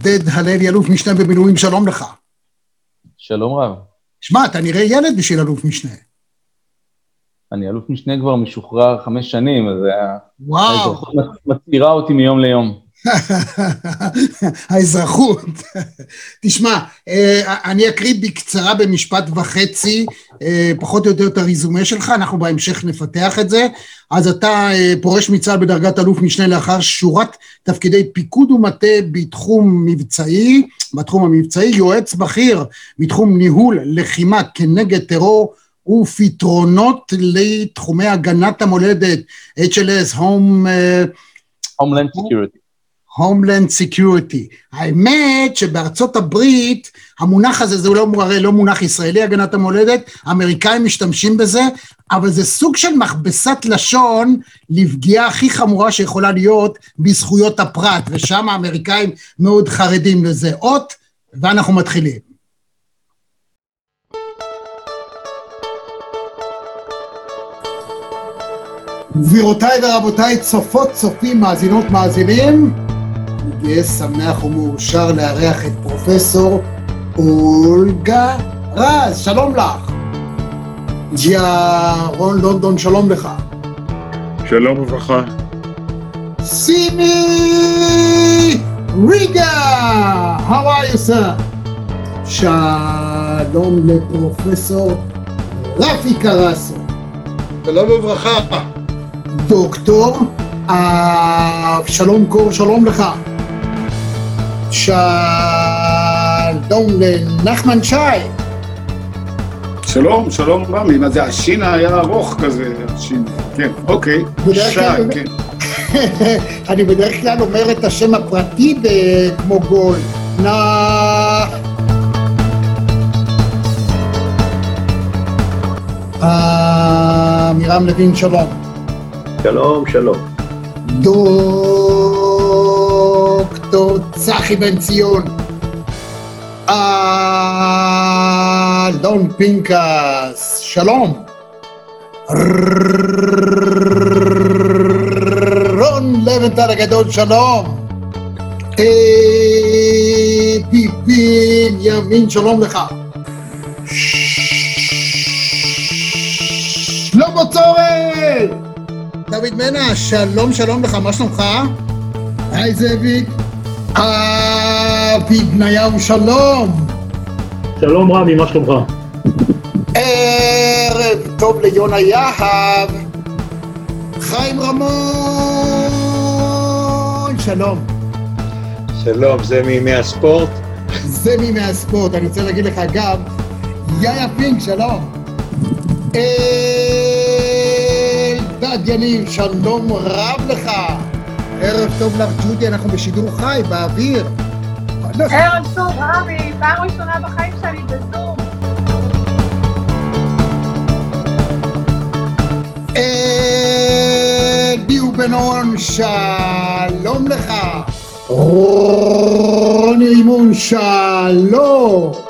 עודד הלוי, אלוף משנה במילואים, שלום לך. שלום רב. שמע, אתה נראה ילד בשביל אלוף משנה. אני אלוף משנה כבר משוחרר חמש שנים, אז וואו. האזרחות מצעירה אותי מיום ליום. האזרחות. תשמע, אה, אני אקריא בקצרה במשפט וחצי, אה, פחות או יותר את הרזומה שלך, אנחנו בהמשך נפתח את זה. אז אתה אה, פורש מצה"ל בדרגת אלוף משנה לאחר שורת תפקידי פיקוד ומטה בתחום מבצעי, בתחום המבצעי, יועץ בכיר בתחום ניהול לחימה כנגד טרור ופתרונות לתחומי הגנת המולדת, HLS, Home... Homeland Security. Homeland Security. האמת שבארצות הברית המונח הזה זה לא, הרי לא מונח ישראלי הגנת המולדת, האמריקאים משתמשים בזה, אבל זה סוג של מכבסת לשון לפגיעה הכי חמורה שיכולה להיות בזכויות הפרט, ושם האמריקאים מאוד חרדים לזה. אות, ואנחנו מתחילים. גבירותיי ורבותיי, צופות, צופים, מאזינות, מאזינים, אני גאה, שמח ומאושר לארח את פרופסור אולגה רז, שלום לך. ג'יה רון לונדון, שלום לך. שלום וברכה. סימי ריגה, how are you sir? שלום לפרופסור רפי קרסו. שלום וברכה. דוקטור אבשלום קור, שלום לך. שלום לנחמן שי. שלום, שלום רמי, מה זה, השין היה ארוך כזה, השין, כן, אוקיי, שי, כן. אני בדרך כלל אומר את השם הפרטי כמו גול. נא... עמירם לוין, שלום. שלום, שלום. דוקטור צחי בן ציון. אלון פינקס, שלום. רון לבנטל הגדול, שלום. ביבין ימין, שלום לך. שלמה צורן! דוד מנע, שלום שלום לך, מה שלומך? היי זאביק. אבי בניהו, שלום. שלום רמי, מה שלומך? ערב טוב ליונה יהב. חיים רמון, שלום. שלום, זה מימי הספורט? זה מימי הספורט, אני רוצה להגיד לך גם, יאיה פינק, שלום. אלדד יניב, שלום רב לך. ערב טוב לך, ג'ודי, אנחנו בשידור חי, באוויר. ערב טוב, רמי, פעם ראשונה בחיים שלי בזום. אלי בן און, שלום לך. רוני רימון, שלום.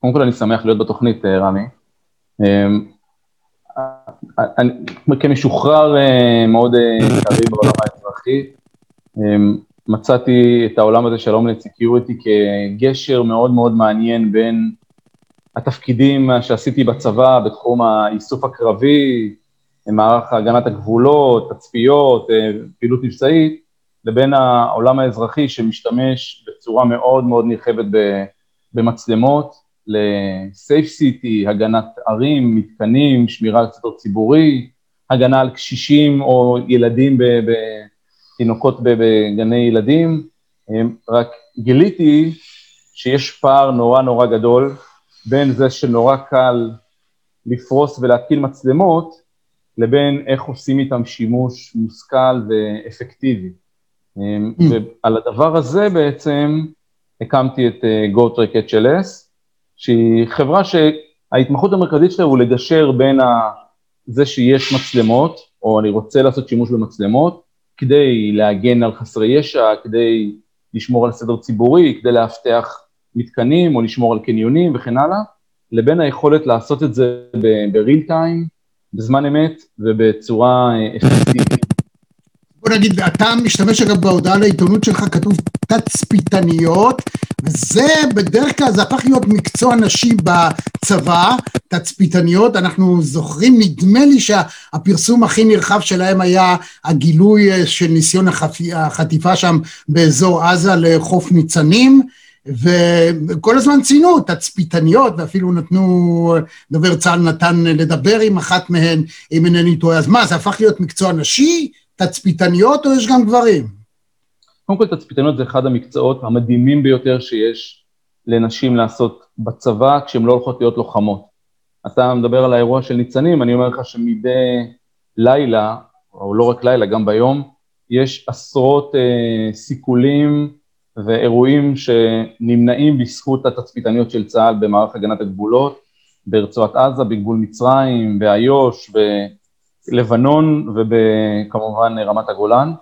קודם כל אני שמח להיות בתוכנית, אה, רמי. אמ, אני כמשוחרר אה, מאוד קרבי בעולם האזרחי, אמ, מצאתי את העולם הזה של homeland security כגשר מאוד מאוד מעניין בין התפקידים שעשיתי בצבא בתחום האיסוף הקרבי, מערך הגנת הגבולות, תצפיות, פעילות מבצעית, לבין העולם האזרחי שמשתמש בצורה מאוד מאוד נרחבת במצלמות, ל-safe city, הגנת ערים, מתקנים, שמירה על סדר ציבורי, הגנה על קשישים או ילדים, תינוקות בגני ילדים, רק גיליתי שיש פער נורא נורא גדול בין זה שנורא קל לפרוס ולהתקין מצלמות, לבין איך עושים איתם שימוש מושכל ואפקטיבי. Mm. ועל הדבר הזה בעצם הקמתי את אה, GoTrack HLS, שהיא חברה שההתמחות המרכזית שלה הוא לגשר בין זה שיש מצלמות, או אני רוצה לעשות שימוש במצלמות, כדי להגן על חסרי ישע, כדי לשמור על סדר ציבורי, כדי לאבטח מתקנים או לשמור על קניונים וכן הלאה, לבין היכולת לעשות את זה ב-real time, בזמן אמת ובצורה אה, אפקטיבית. בוא נגיד, אתה משתמש אגב בהודעה לעיתונות שלך, כתוב תצפיתניות, וזה בדרך כלל, זה הפך להיות מקצוע נשי בצבא, תצפיתניות, אנחנו זוכרים, נדמה לי שהפרסום הכי נרחב שלהם היה הגילוי אה, של ניסיון החטיפה שם באזור עזה לחוף ניצנים, וכל הזמן ציינו תצפיתניות, ואפילו נתנו, דובר צה"ל נתן לדבר עם אחת מהן, אם אינני טועה. אז מה, זה הפך להיות מקצוע נשי, תצפיתניות, או יש גם גברים? קודם כל, תצפיתניות זה אחד המקצועות המדהימים ביותר שיש לנשים לעשות בצבא כשהן לא הולכות להיות לוחמות. אתה מדבר על האירוע של ניצנים, אני אומר לך שמדי לילה, או לא רק לילה, גם ביום, יש עשרות אה, סיכולים ואירועים שנמנעים בזכות התצפיתניות של צה"ל במערך הגנת הגבולות, ברצועת עזה, בגבול מצרים, באיו"ש, בלבנון וכמובן רמת הגולן.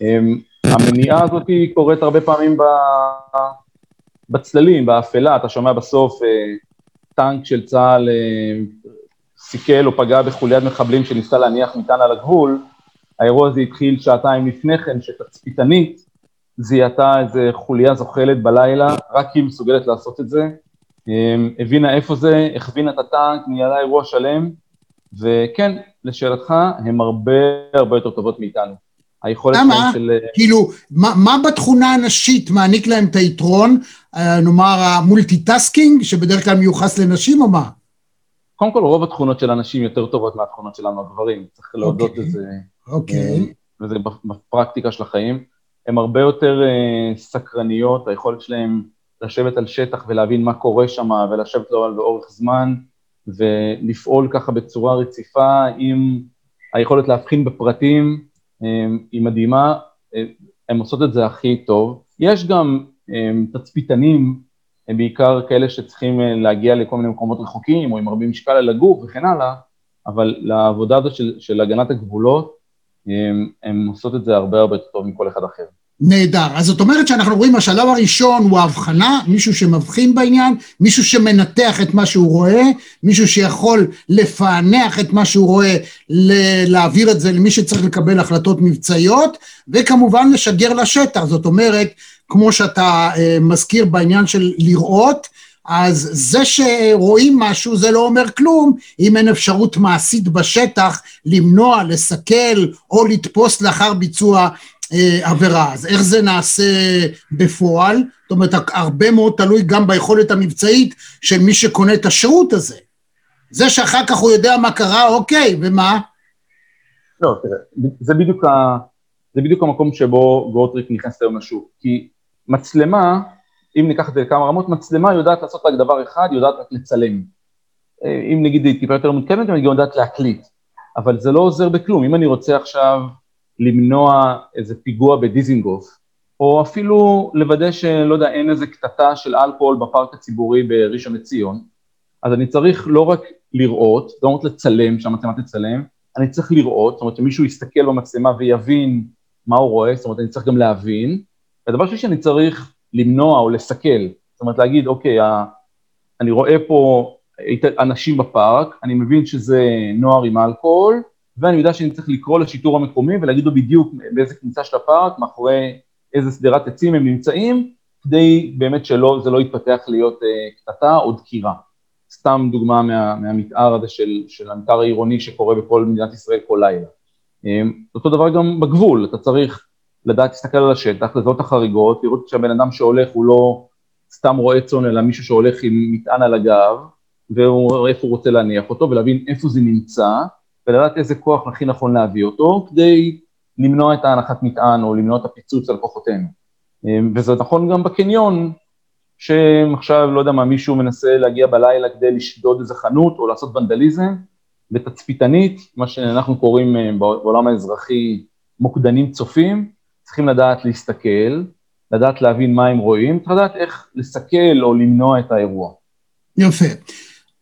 אמ, המניעה הזאת קורית הרבה פעמים בצללים, באפלה, אתה שומע בסוף אה, טנק של צה"ל אה, סיכל או פגע בחוליית מחבלים שניסתה להניח מטען על הגבול, האירוע הזה התחיל שעתיים לפני כן, שתצפיתנית זיהתה איזה חוליה זוחלת בלילה, רק היא מסוגלת לעשות את זה, אמ, הבינה איפה זה, הכווינה את הטנק, ניהלה אירוע שלם, וכן, לשאלתך, הן הרבה הרבה יותר טובות מאיתנו. היכולת למה? של... אה, כאילו, מה, מה בתכונה הנשית מעניק להם את היתרון, אה, נאמר ה multitasking, שבדרך כלל מיוחס לנשים, או מה? קודם כל, רוב התכונות של הנשים יותר טובות מהתכונות שלנו הגברים, צריך להודות אוקיי. לזה. אוקיי. אה, וזה בפרקטיקה של החיים. הן הרבה יותר אה, סקרניות, היכולת שלהן לשבת על שטח ולהבין מה קורה שם ולשבת לו לאורך זמן ולפעול ככה בצורה רציפה עם היכולת להבחין בפרטים um, היא מדהימה, אה, הן עושות את זה הכי טוב. יש גם um, תצפיתנים, בעיקר כאלה שצריכים להגיע לכל מיני מקומות רחוקים או עם הרבה משקל על הגוף וכן הלאה, אבל לעבודה הזאת של, של הגנת הגבולות, הן עושות את זה הרבה הרבה יותר טוב מכל אחד אחר. נהדר. אז זאת אומרת שאנחנו רואים, השלב הראשון הוא הבחנה, מישהו שמבחין בעניין, מישהו שמנתח את מה שהוא רואה, מישהו שיכול לפענח את מה שהוא רואה, להעביר את זה למי שצריך לקבל החלטות מבצעיות, וכמובן לשגר לשטח. זאת אומרת, כמו שאתה אה, מזכיר בעניין של לראות, אז זה שרואים משהו זה לא אומר כלום אם אין אפשרות מעשית בשטח למנוע, לסכל או לתפוס לאחר ביצוע עבירה. אז איך זה נעשה בפועל? זאת אומרת, הרבה מאוד תלוי גם ביכולת המבצעית של מי שקונה את השירות הזה. זה שאחר כך הוא יודע מה קרה, אוקיי, ומה? לא, תראה, זה בדיוק, ה, זה בדיוק המקום שבו גורטריק נכנס היום לשוק. כי מצלמה, אם ניקח את זה לכמה רמות, מצלמה יודעת לעשות רק דבר אחד, יודעת רק לצלם. אה, אם נגיד היא טיפה יותר מותקנת, היא גם יודעת להקליט. אבל זה לא עוזר בכלום. אם אני רוצה עכשיו למנוע איזה פיגוע בדיזינגוף, או אפילו לוודא שלא יודע, אין איזה קטטה של אלכוהול בפארק הציבורי בראשון לציון, אז אני צריך לא רק לראות, לא רק לצלם, שהמצלמה תצלם, אני צריך לראות, זאת אומרת שמישהו יסתכל במצלמה ויבין מה הוא רואה, זאת אומרת אני צריך גם להבין, והדבר שלישי אני צריך למנוע או לסכל, זאת אומרת להגיד אוקיי, אני רואה פה אנשים בפארק, אני מבין שזה נוער עם אלכוהול, ואני יודע שאני צריך לקרוא לשיטור המקומי ולהגיד לו בדיוק באיזה כניסה של הפארק, מאחורי איזה שדרת עצים הם נמצאים, כדי באמת שזה לא יתפתח להיות אה, קטטה או דקירה. סתם דוגמה מה, מהמתאר הזה של, של המתאר העירוני שקורה בכל מדינת ישראל כל לילה. אה, אותו דבר גם בגבול, אתה צריך לדעת להסתכל על השטח, לזהות החריגות, לראות שהבן אדם שהולך הוא לא סתם רועה צאן, אלא מישהו שהולך עם מטען על הגב, ואיפה הוא רוצה להניח אותו, ולהבין איפה זה נמצא, ולדעת איזה כוח הכי נכון להביא אותו, כדי למנוע את ההנחת מטען או למנוע את הפיצוץ על כוחותינו. וזה נכון גם בקניון, שעכשיו, לא יודע מה, מישהו מנסה להגיע בלילה כדי לשדוד איזה חנות או לעשות ונדליזם, ותצפיתנית, מה שאנחנו קוראים אה, בעולם האזרחי מוקדנים צופים, צריכים לדעת להסתכל, לדעת להבין מה הם רואים, צריך לדעת איך לסכל או למנוע את האירוע. יפה.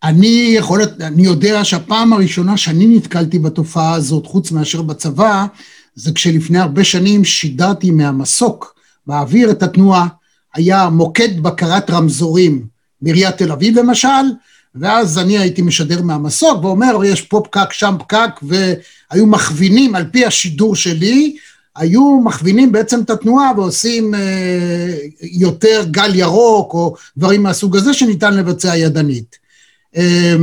אני יכול, אני יודע שהפעם הראשונה שאני נתקלתי בתופעה הזאת, חוץ מאשר בצבא, זה כשלפני הרבה שנים שידרתי מהמסוק באוויר את התנועה, היה מוקד בקרת רמזורים מעיריית תל אביב למשל, ואז אני הייתי משדר מהמסוק ואומר, יש פה פקק, שם פקק, והיו מכווינים על פי השידור שלי, היו מכווינים בעצם את התנועה ועושים אה, יותר גל ירוק או דברים מהסוג הזה שניתן לבצע ידנית. אה,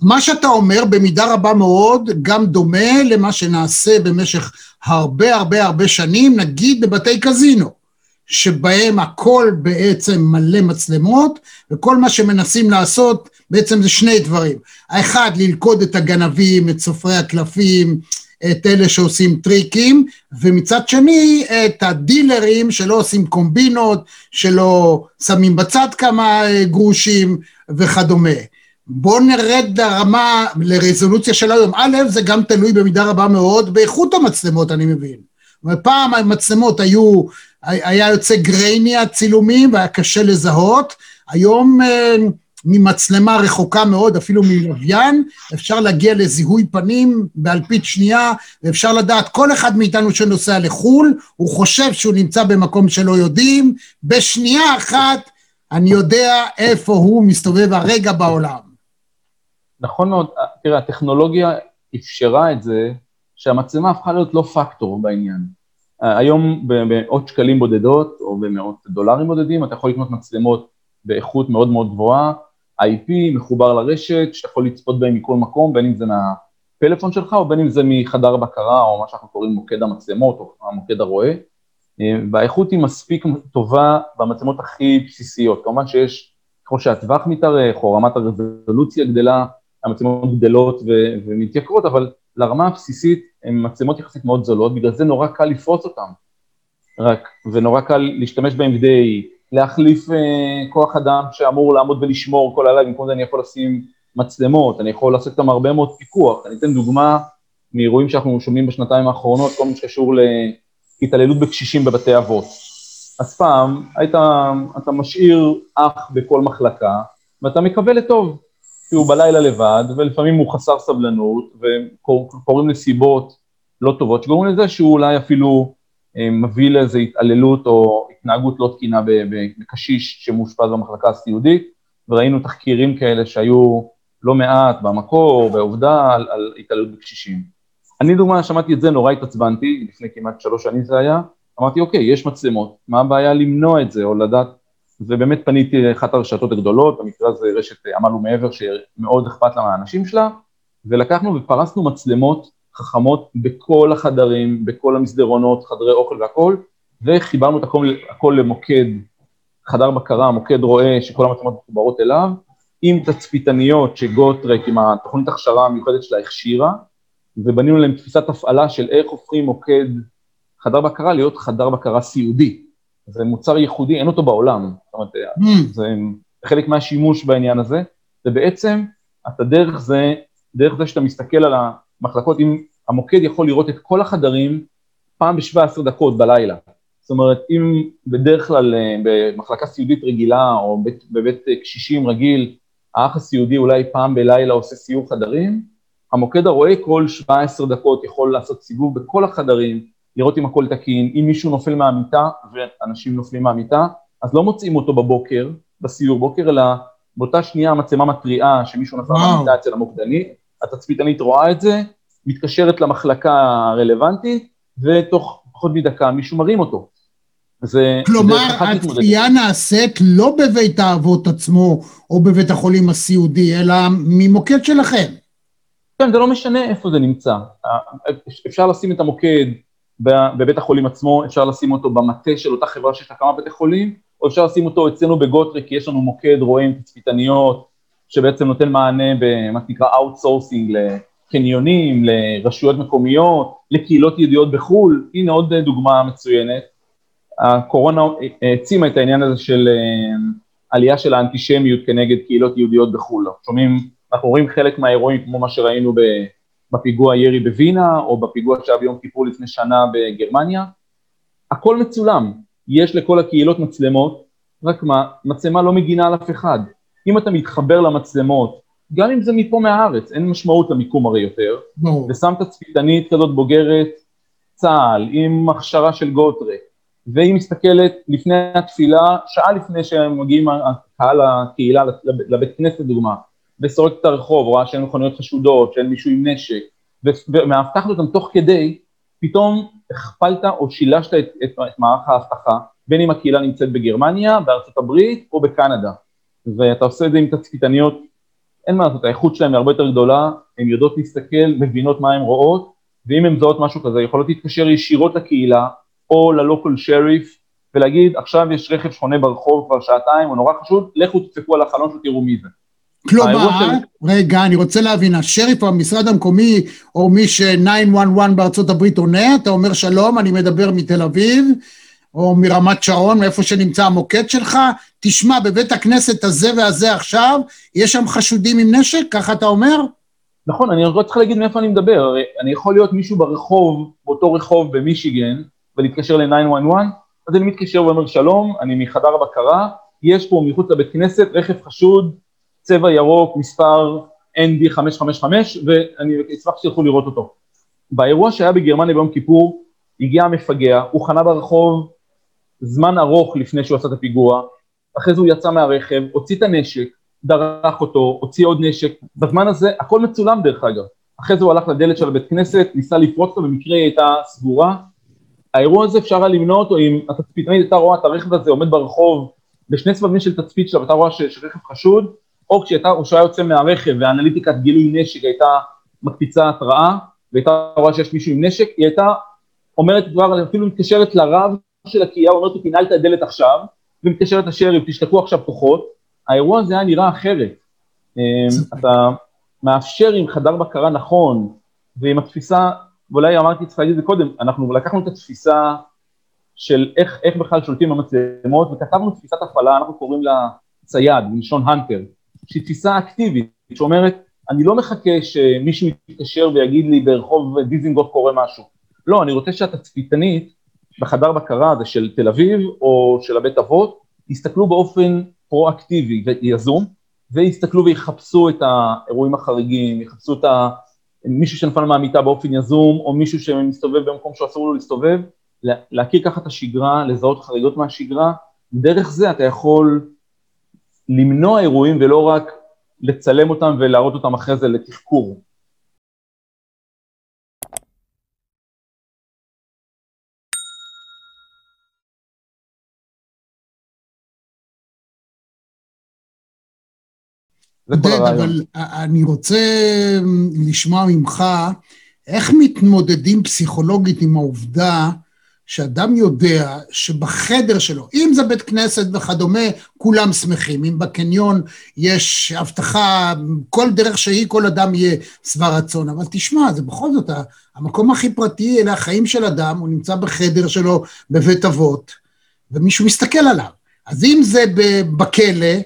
מה שאתה אומר במידה רבה מאוד גם דומה למה שנעשה במשך הרבה הרבה הרבה שנים, נגיד בבתי קזינו. שבהם הכל בעצם מלא מצלמות, וכל מה שמנסים לעשות בעצם זה שני דברים. האחד, ללכוד את הגנבים, את סופרי הקלפים, את אלה שעושים טריקים, ומצד שני, את הדילרים שלא עושים קומבינות, שלא שמים בצד כמה אה, גרושים וכדומה. בואו נרד לרמה, לרזולוציה של היום. א', זה גם תלוי במידה רבה מאוד באיכות המצלמות, אני מבין. פעם המצלמות היו היה יוצא גרייני הצילומים והיה קשה לזהות, היום אה, ממצלמה רחוקה מאוד, אפילו מלוויין, אפשר להגיע לזיהוי פנים באלפית שנייה, ואפשר לדעת, כל אחד מאיתנו שנוסע לחו"ל, הוא חושב שהוא נמצא במקום שלא יודעים, בשנייה אחת אני יודע איפה הוא מסתובב הרגע בעולם. נכון מאוד, תראה, הטכנולוגיה אפשרה את זה שהמצלמה הפכה להיות לא פקטור בעניין. היום במאות שקלים בודדות או במאות דולרים בודדים אתה יכול לקנות מצלמות באיכות מאוד מאוד גבוהה, IP מחובר לרשת, שאתה יכול לצפות בהם מכל מקום, בין אם זה מהפלאפון שלך או בין אם זה מחדר בקרה או מה שאנחנו קוראים מוקד המצלמות או המוקד הרואה, והאיכות היא מספיק טובה במצלמות הכי בסיסיות, כמובן שיש, ככל שהטווח מתארך או רמת הרזולוציה גדלה, המצלמות גדלות ומתייקרות, אבל לרמה הבסיסית הן מצלמות יחסית מאוד זולות, בגלל זה נורא קל לפרוץ אותן, רק, ונורא קל להשתמש בהן כדי להחליף אה, כוח אדם שאמור לעמוד ולשמור כל הלילה, במקום זה אני יכול לשים מצלמות, אני יכול לעשות איתן הרבה מאוד פיקוח, אני אתן דוגמה מאירועים שאנחנו שומעים בשנתיים האחרונות, כל מה שקשור להתעללות בקשישים בבתי אבות. אז פעם היית, אתה משאיר אח בכל מחלקה, ואתה מקווה לטוב, כי הוא בלילה לבד, ולפעמים הוא חסר סבלנות, וקורים נסיבות לא טובות, שגורמים לזה שהוא אולי אפילו אה, מביא לאיזו התעללות או התנהגות לא תקינה בקשיש שמאושפז במחלקה הסיעודית, וראינו תחקירים כאלה שהיו לא מעט במקור, בעובדה, על, על התעללות בקשישים. אני דוגמה, שמעתי את זה, נורא התעצבנתי, לפני כמעט שלוש שנים זה היה, אמרתי, אוקיי, יש מצלמות, מה הבעיה למנוע את זה, או לדעת ובאמת פניתי לאחת הרשתות הגדולות, במקרה הזה רשת עמל ומעבר שמאוד אכפת לה מהאנשים שלה, ולקחנו ופרסנו מצלמות חכמות בכל החדרים, בכל המסדרונות, חדרי אוכל והכל, וחיברנו את הכל, הכל למוקד, חדר בקרה, מוקד רואה שכל המצלמות מחוברות אליו, עם תצפיתניות שגוטרק עם התוכנית הכשרה המיוחדת שלה הכשירה, ובנינו להם תפיסת הפעלה של איך הופכים מוקד חדר בקרה להיות חדר בקרה סיעודי. זה מוצר ייחודי, אין אותו בעולם. זאת אומרת, mm. זה חלק מהשימוש בעניין הזה, ובעצם אתה דרך זה, דרך זה שאתה מסתכל על המחלקות, אם המוקד יכול לראות את כל החדרים פעם ב-17 דקות בלילה. זאת אומרת, אם בדרך כלל אה, במחלקה סיעודית רגילה, או בבית, בבית קשישים רגיל, האח הסיעודי אולי פעם בלילה עושה סיור חדרים, המוקד הרואה כל 17 דקות יכול לעשות סיבוב בכל החדרים, לראות אם הכל תקין, אם מישהו נופל מהמיטה, ואנשים נופלים מהמיטה, אז לא מוצאים אותו בבוקר, בסיור בוקר, אלא באותה שנייה המצלמה מתריעה שמישהו נפל מהמיטה אצל המוקדנית, התצפיתנית רואה את זה, מתקשרת למחלקה הרלוונטית, ותוך פחות מדקה מישהו מרים אותו. זה... כלומר, הצפייה נעשית לא בבית האבות עצמו, או בבית החולים הסיעודי, אלא ממוקד שלכם. כן, זה לא משנה איפה זה נמצא. אפשר לשים את המוקד בבית החולים עצמו, אפשר לשים אותו במטה של אותה חברה שיש לה כמה בתי חולים, או אפשר לשים אותו אצלנו בגוטרי, כי יש לנו מוקד רואים תצפיתניות, שבעצם נותן מענה במה שנקרא outsourcing לחניונים, לרשויות מקומיות, לקהילות יהודיות בחו"ל, הנה עוד דוגמה מצוינת. הקורונה העצימה את העניין הזה של אה, עלייה של האנטישמיות כנגד קהילות יהודיות בחו"ל. שומעים, אנחנו רואים חלק מהאירועים כמו מה שראינו בפיגוע ירי בווינה, או בפיגוע שהיה ביום כיפור לפני שנה בגרמניה. הכל מצולם, יש לכל הקהילות מצלמות, רק מה, מצלמה לא מגינה על אף אחד. אם אתה מתחבר למצלמות, גם אם זה מפה מהארץ, אין משמעות למיקום הרי יותר, ברור. ושמת תצפיתנית כזאת בוגרת צה"ל, עם הכשרה של גוטרה, והיא מסתכלת לפני התפילה, שעה לפני שהם מגיעים הקהל הקהילה לבית כנסת דוגמה, וסורקת את הרחוב, רואה שאין מכוניות חשודות, שאין מישהו עם נשק, ומאבטחת אותם תוך כדי, פתאום הכפלת או שילשת את, את, את מערך האבטחה, בין אם הקהילה נמצאת בגרמניה, בארצות הברית או בקנדה. ואתה עושה את זה עם תצפיתניות, אין מה לעשות, האיכות שלהן היא הרבה יותר גדולה, הן יודעות להסתכל, מבינות מה הן רואות, ואם הן מזהות משהו כזה, יכולות להתקשר ישירות לקהילה, או ללוקל שריף, ולהגיד, עכשיו יש רכב שחונה ברחוב כבר שעתיים, הוא נורא חשוד, לכו תצפקו על החלון ותראו מי זה. כלומר. רגע, אני רוצה להבין, השריף או המשרד המקומי, או מי ש-911 בארצות הברית עונה, אתה אומר שלום, אני מדבר מתל אביב, או מרמת שרון, מאיפה שנמצא המוקד שלך, תשמע, בבית הכנסת הזה והזה עכשיו, יש שם חשודים עם נשק, ככה אתה אומר? נכון, אני רק צריך להגיד מאיפה אני מדבר, הרי אני יכול להיות מישהו ברחוב, באותו רחוב במישיגן, ולהתקשר ל-911, אז אני מתקשר ואומר שלום, אני מחדר הבקרה, יש פה מחוץ לבית כנסת רכב חשוד, צבע ירוק, מספר ND555, ואני אשמח שתלכו לראות אותו. באירוע שהיה בגרמניה ביום כיפור, הגיע המפגע, הוא חנה ברחוב זמן ארוך לפני שהוא עשה את הפיגוע, אחרי זה הוא יצא מהרכב, הוציא את הנשק, דרך אותו, הוציא עוד נשק, בזמן הזה, הכל מצולם דרך אגב, אחרי זה הוא הלך לדלת של הבית כנסת, ניסה לפרוץ אותו, במקרה היא הייתה סגורה, האירוע הזה אפשר היה למנוע אותו אם התצפיתנית הייתה רואה את הרכב הזה עומד ברחוב בשני סבבים של תצפית שלה והייתה רואה שרכב חשוד, או כשהייתה, או שהיה יוצא מהרכב והאנליטיקת גילוי נשק הייתה מקפיצה התראה, והייתה רואה שיש מישהו עם נשק, היא הייתה אומרת כבר, אפילו מתקשרת לרב של הקהילה, אומרת לו תנעל את הדלת עכשיו, ומתקשרת לשריף, תשתקו עכשיו כוחות, האירוע הזה היה נראה אחרת. אמ, אתה מאפשר עם חדר בקרה נכון, ועם התפיסה, ואולי אמרתי, צריך להגיד את זה קודם, אנחנו לקחנו את התפיסה של איך, איך בכלל שולטים במצלמות, וכתבנו תפיסת הפעלה, אנחנו קוראים לה צייד, מלשון הנטר, שהיא תפיסה אקטיבית, שאומרת, אני לא מחכה שמישהו יתקשר ויגיד לי ברחוב דיזינגוף קורה משהו. לא, אני רוצה שהתצפיתנית בחדר בקרה הזה של תל אביב או של הבית אבות, יסתכלו באופן פרואקטיבי ויזום, ויסתכלו ויחפשו את האירועים החריגים, יחפשו את ה... מישהו שנפל מהמיטה באופן יזום, או מישהו שמסתובב במקום שאסור לו להסתובב, להכיר ככה את השגרה, לזהות חריגות מהשגרה, דרך זה אתה יכול למנוע אירועים ולא רק לצלם אותם ולהראות אותם אחרי זה לתחקור. עודד, אבל אני רוצה לשמוע ממך, איך מתמודדים פסיכולוגית עם העובדה שאדם יודע שבחדר שלו, אם זה בית כנסת וכדומה, כולם שמחים, אם בקניון יש הבטחה, כל דרך שהיא, כל אדם יהיה שבע רצון, אבל תשמע, זה בכל זאת המקום הכי פרטי, אלה החיים של אדם, הוא נמצא בחדר שלו בבית אבות, ומישהו מסתכל עליו. אז אם זה בכלא,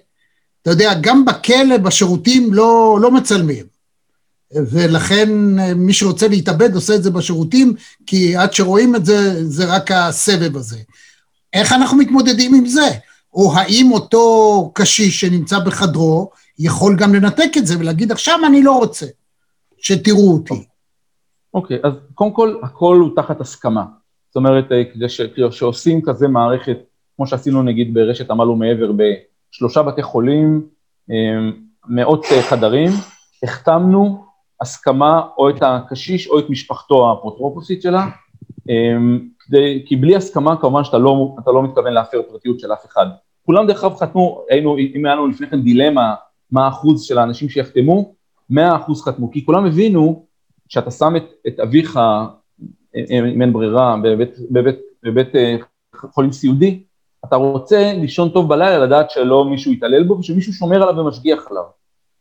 אתה יודע, גם בכלא, בשירותים לא, לא מצלמים. ולכן מי שרוצה להתאבד עושה את זה בשירותים, כי עד שרואים את זה, זה רק הסבב הזה. איך אנחנו מתמודדים עם זה? או האם אותו קשיש שנמצא בחדרו יכול גם לנתק את זה ולהגיד, עכשיו אני לא רוצה שתראו אותי. אוקיי, okay, אז קודם כל, הכל הוא תחת הסכמה. זאת אומרת, אה, כשעושים כזה מערכת, כמו שעשינו נגיד ברשת עמל ומעבר בשלושה בתי חולים, אה, מאות אה, חדרים, החתמנו הסכמה או את הקשיש או את משפחתו האפוטרופוסית שלה, אמ, כדי, כי בלי הסכמה כמובן שאתה לא, לא מתכוון להפר פרטיות של אף אחד. כולם דרך אגב חתמו, היינו, אם היה לנו לפני כן דילמה מה האחוז של האנשים שיחתמו, 100% חתמו, כי כולם הבינו שאתה שם את, את אביך אם אין ברירה, בבית, בבית, בבית אה, חולים סיעודי, אתה רוצה לישון טוב בלילה, לדעת שלא מישהו יתעלל בו ושמישהו שומר עליו ומשגיח עליו.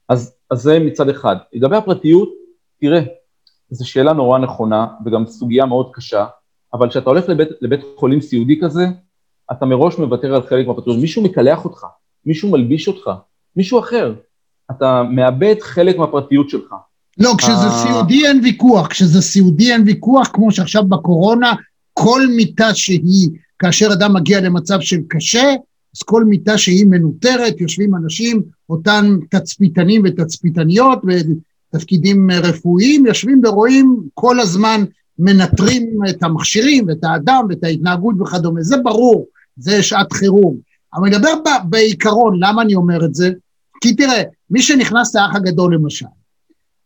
אז, אז זה מצד אחד. לגבי הפרטיות, תראה, זו שאלה נורא נכונה וגם סוגיה מאוד קשה, אבל כשאתה הולך לבית, לבית חולים סיעודי כזה, אתה מראש מוותר על חלק מהפרטיות. מישהו מקלח אותך, מישהו מלביש אותך, מישהו אחר. אתה מאבד חלק מהפרטיות שלך. לא, כשזה אה. סיעודי אין ויכוח, כשזה סיעודי אין ויכוח, כמו שעכשיו בקורונה, כל מיטה שהיא, כאשר אדם מגיע למצב של קשה, אז כל מיטה שהיא מנוטרת, יושבים אנשים, אותם תצפיתנים ותצפיתניות בתפקידים רפואיים, יושבים ורואים כל הזמן, מנטרים את המכשירים ואת האדם ואת ההתנהגות וכדומה, זה ברור, זה שעת חירום. אבל ב- בעיקרון, למה אני אומר את זה? כי תראה, מי שנכנס לאח הגדול למשל,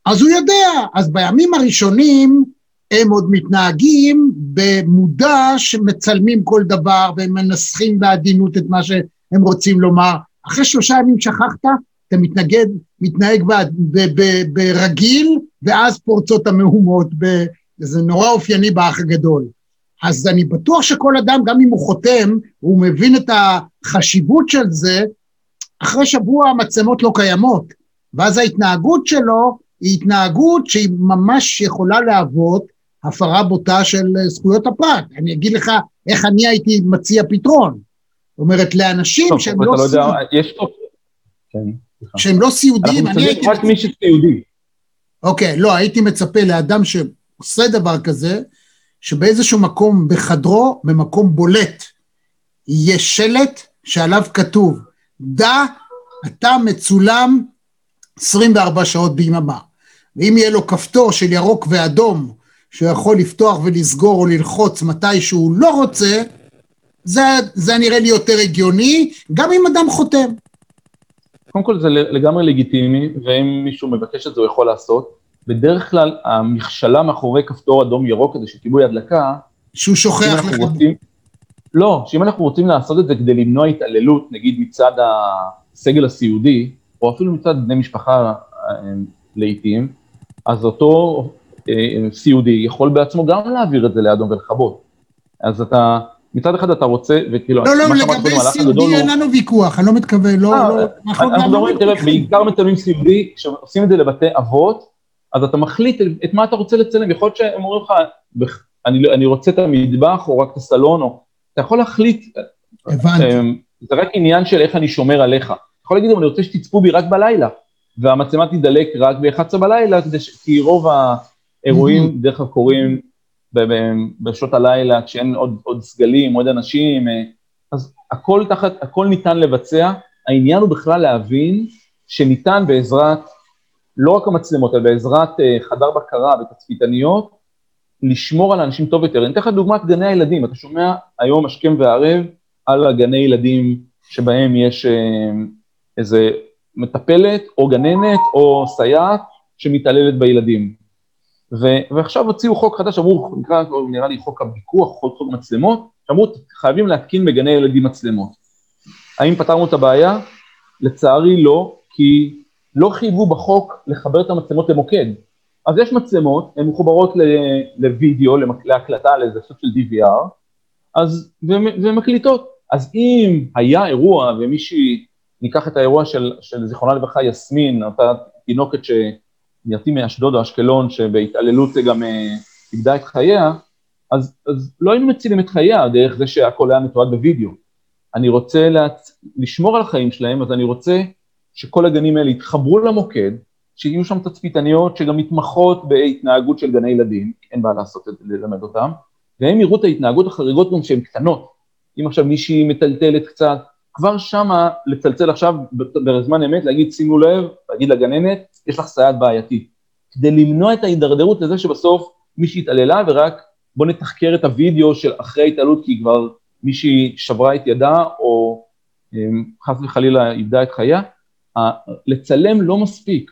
אז הוא יודע, אז בימים הראשונים הם עוד מתנהגים במודע שמצלמים כל דבר והם מנסחים בעדינות את מה שהם רוצים לומר. אחרי שלושה ימים שכחת, אתה מתנגד, מתנהג ברגיל, ואז פורצות המהומות, ב, זה נורא אופייני באח הגדול. אז אני בטוח שכל אדם, גם אם הוא חותם, הוא מבין את החשיבות של זה, אחרי שבוע המצלמות לא קיימות, ואז ההתנהגות שלו היא התנהגות שהיא ממש יכולה להוות הפרה בוטה של זכויות הפרט. אני אגיד לך איך אני הייתי מציע פתרון. זאת אומרת, לאנשים טוב, שהם לא, לא יודע, יש פה... כן, סליחה. שהם לא סיעודיים, אני הייתי... רק מי שסיעודי. אוקיי, לא, הייתי מצפה לאדם שעושה דבר כזה, שבאיזשהו מקום בחדרו, במקום בולט, יהיה שלט שעליו כתוב, דע, אתה מצולם 24 שעות ביממה. ואם יהיה לו כפתור של ירוק ואדום, שהוא יכול לפתוח ולסגור או ללחוץ מתי שהוא לא רוצה, זה, זה נראה לי יותר הגיוני, גם אם אדם חותם. קודם כל זה לגמרי לגיטימי, ואם מישהו מבקש את זה הוא יכול לעשות. בדרך כלל המכשלה מאחורי כפתור אדום ירוק הזה של כיבוי הדלקה, שהוא שוכח לך. רוצים, לא, שאם אנחנו רוצים לעשות את זה כדי למנוע התעללות, נגיד מצד הסגל הסיעודי, או אפילו מצד בני משפחה אה, לעיתים, אז אותו אה, סיעודי יכול בעצמו גם להעביר את זה לאדום ולכבות. אז אתה, מצד אחד אתה רוצה, וכאילו, לא, לא, לגבי סיעודי אין לנו ויכוח, אני לא מתכוון, לא, אה, לא, אנחנו גם לא מדברים, תראה. בעיקר מצלמים סיעודי, כשעושים את זה לבתי אבות, אז אתה מחליט את מה אתה רוצה לצלם, יכול להיות שהם אומרים לך, "בח- אני לא- אני רוצה את המטבח או רק את הסלון, או... אתה יכול להחליט, הבנתי. זה רק עניין של איך אני שומר עליך. אתה יכול להגיד, אני רוצה שתצפו בי רק בלילה, והמצלמה תידלק רק ב-11 בלילה. כי רוב האירועים בדרך כלל קורים בשעות הלילה, כשאין עוד, עוד סגלים, עוד אנשים, אה, אז הכל תחת, הכל ניתן לבצע. העניין הוא בכלל להבין שניתן בעזרת, לא רק המצלמות, אלא בעזרת אה, חדר בקרה ותצפיתניות, לשמור על האנשים טוב יותר. אני אתן לך דוגמת גני הילדים, אתה שומע היום השכם והערב על הגני ילדים שבהם יש אה, איזה מטפלת או גננת או סייעת שמתעללת בילדים. ו- ועכשיו הוציאו חוק חדש, אמרו, נקרא, נראה לי חוק הפיקוח, חוק, חוק מצלמות, שאמרו, חייבים להתקין בגני ילדים מצלמות. האם פתרנו את הבעיה? לצערי לא, כי לא חייבו בחוק לחבר את המצלמות למוקד. אז יש מצלמות, הן מחוברות לוידאו, להקלטה, לאיזה סוג של DVR, אז, והן והן מקליטות. אז אם היה אירוע ומישהי, ניקח את האירוע של, של זיכרונה לברכה יסמין, אותה תינוקת שנראתי מאשדוד או אשקלון, שבהתעללות גם אה, איבדה את חייה, אז, אז לא היינו מצילים את חייה דרך זה שהכל היה מתועד בווידאו. אני רוצה להצ... לשמור על החיים שלהם, אז אני רוצה שכל הגנים האלה יתחברו למוקד, שיהיו שם תצפיתניות שגם מתמחות בהתנהגות של גני ילדים, אין בעיה לעשות את זה, ללמד אותם, והם יראו את ההתנהגות החריגות גם שהן קטנות. אם עכשיו מישהי מטלטלת קצת, כבר שמה לצלצל עכשיו בזמן אמת, להגיד שימו לב, להגיד לגננת, יש לך סייעת בעייתית. כדי למנוע את ההידרדרות לזה שבסוף מישהי התעללה ורק בוא נתחקר את הוידאו של אחרי ההתעללות כי כבר מישהי שברה את ידה או אמ, חס וחלילה איבדה את חייה, לצלם לא מספיק.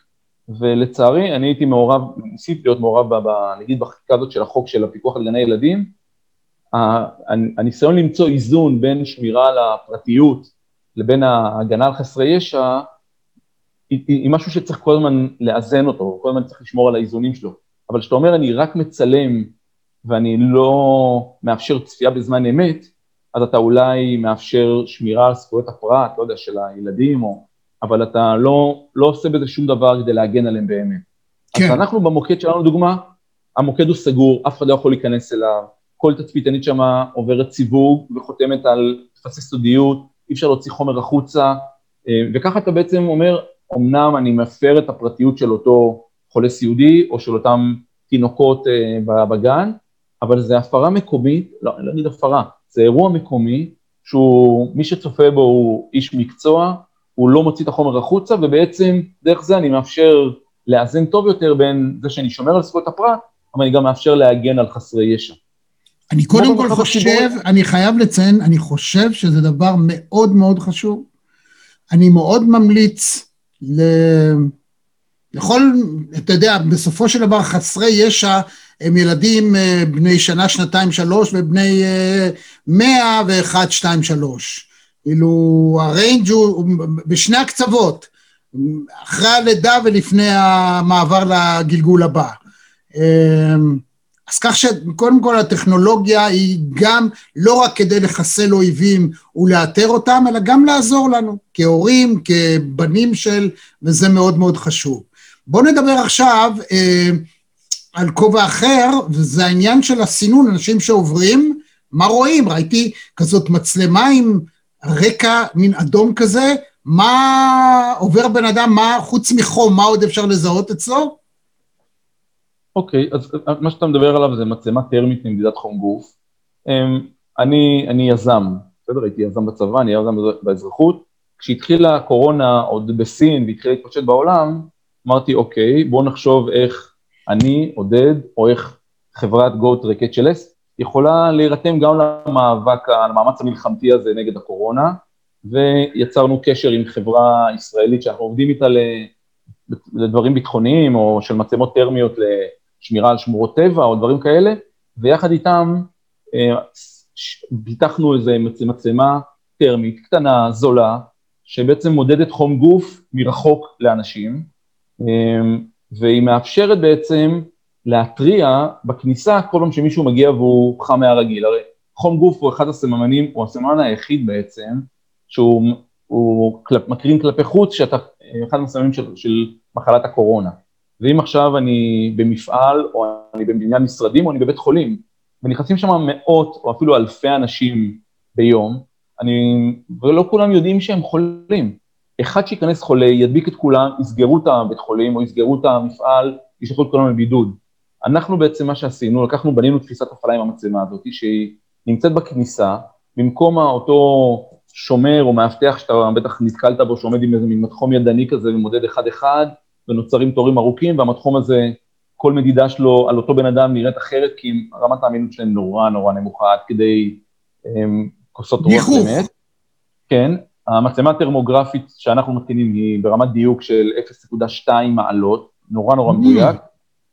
ולצערי, אני הייתי מעורב, ניסיתי להיות מעורב, ב, נגיד בחקיקה הזאת של החוק של הפיקוח על גני ילדים, הניסיון למצוא איזון בין שמירה על הפרטיות לבין ההגנה על חסרי ישע, היא, היא, משהו שצריך כל הזמן לאזן אותו, כל הזמן צריך לשמור על האיזונים שלו. אבל כשאתה אומר, אני רק מצלם ואני לא מאפשר צפייה בזמן אמת, אז אתה אולי מאפשר שמירה על זכויות הפרט, לא יודע, של הילדים, או, אבל אתה לא, לא עושה בזה שום דבר כדי להגן עליהם באמת. כן. אז אנחנו במוקד שלנו, דוגמה, המוקד הוא סגור, אף אחד לא יכול להיכנס אליו, כל תצפיתנית שם עוברת סיווג וחותמת על טפסי סודיות, אי אפשר להוציא חומר החוצה, אה, וככה אתה בעצם אומר, אמנם אני מפר את הפרטיות של אותו חולה סיעודי או של אותם תינוקות אה, בגן, אבל זה הפרה מקומית, לא, אני לא אגיד הפרה, זה אירוע מקומי, שהוא, מי שצופה בו הוא איש מקצוע, הוא לא מוציא את החומר החוצה, ובעצם דרך זה אני מאפשר לאזן טוב יותר בין זה שאני שומר על זכויות הפרט, אבל אני גם מאפשר להגן על חסרי ישע. אני קודם כל חושב, הציבור... אני חייב לציין, אני חושב שזה דבר מאוד מאוד חשוב. אני מאוד ממליץ ל... לכל, אתה יודע, בסופו של דבר חסרי ישע הם ילדים אה, בני שנה, שנתיים, שלוש, ובני אה, מאה ואחד, שתיים, שלוש. כאילו, הריינג' הוא בשני הקצוות, אחרי הלידה ולפני המעבר לגלגול הבא. אז כך שקודם כל הטכנולוגיה היא גם לא רק כדי לחסל אויבים ולאתר אותם, אלא גם לעזור לנו כהורים, כבנים של, וזה מאוד מאוד חשוב. בואו נדבר עכשיו אה, על כובע אחר, וזה העניין של הסינון, אנשים שעוברים, מה רואים? ראיתי כזאת מצלמה עם רקע מין אדום כזה, מה עובר בן אדם, מה חוץ מחום, מה עוד אפשר לזהות אצלו? אוקיי, אז מה שאתה מדבר עליו זה מצלמה טרמית למדידת חום גוף. אמ, אני, אני יזם, בסדר? הייתי יזם בצבא, אני יזם באזרחות. כשהתחילה הקורונה עוד בסין והתחילה להתפשט בעולם, אמרתי, אוקיי, בואו נחשוב איך אני, עודד, או איך חברת של אס, יכולה להירתם גם למאבק, למאמץ המלחמתי הזה נגד הקורונה, ויצרנו קשר עם חברה ישראלית שאנחנו עובדים איתה לדברים ביטחוניים, או של מצלמות טרמיות לשמירה על שמורות טבע, או דברים כאלה, ויחד איתם אה, פיתחנו איזה מצלמה טרמית קטנה, זולה, שבעצם מודדת חום גוף מרחוק לאנשים, אה, והיא מאפשרת בעצם להתריע בכניסה כל פעם שמישהו מגיע והוא חם מהרגיל. הרי חום גוף הוא אחד הסממנים, הוא הסממן היחיד בעצם, שהוא קלפ, מקרין כלפי חוץ, שאתה אחד מהסממנים של, של מחלת הקורונה. ואם עכשיו אני במפעל, או אני בבניין משרדים, או אני בבית חולים, ונכנסים שם מאות או אפילו אלפי אנשים ביום, אני, ולא כולם יודעים שהם חולים. אחד שייכנס חולה, ידביק את כולם, יסגרו את הבית חולים או יסגרו את המפעל, ישלחו את כולם לבידוד. אנחנו בעצם מה שעשינו, לקחנו, בנינו תפיסת הפעלה עם המצלמה הזאת, שהיא נמצאת בכניסה, במקום אותו שומר או מאבטח שאתה בטח נתקלת בו, שעומד עם איזה מין מתחום ידני כזה ומודד אחד-אחד, ונוצרים תורים ארוכים, והמתחום הזה, כל מדידה שלו על אותו בן אדם נראית אחרת, כי רמת האמינות שלהם נורא נורא נמוכה, עד כדי um, כוסות רוח באמת. כן, המצלמה הטרמוגרפית שאנחנו מתקינים היא ברמת דיוק של 0.2 מעלות, נורא נורא mm. מדויק,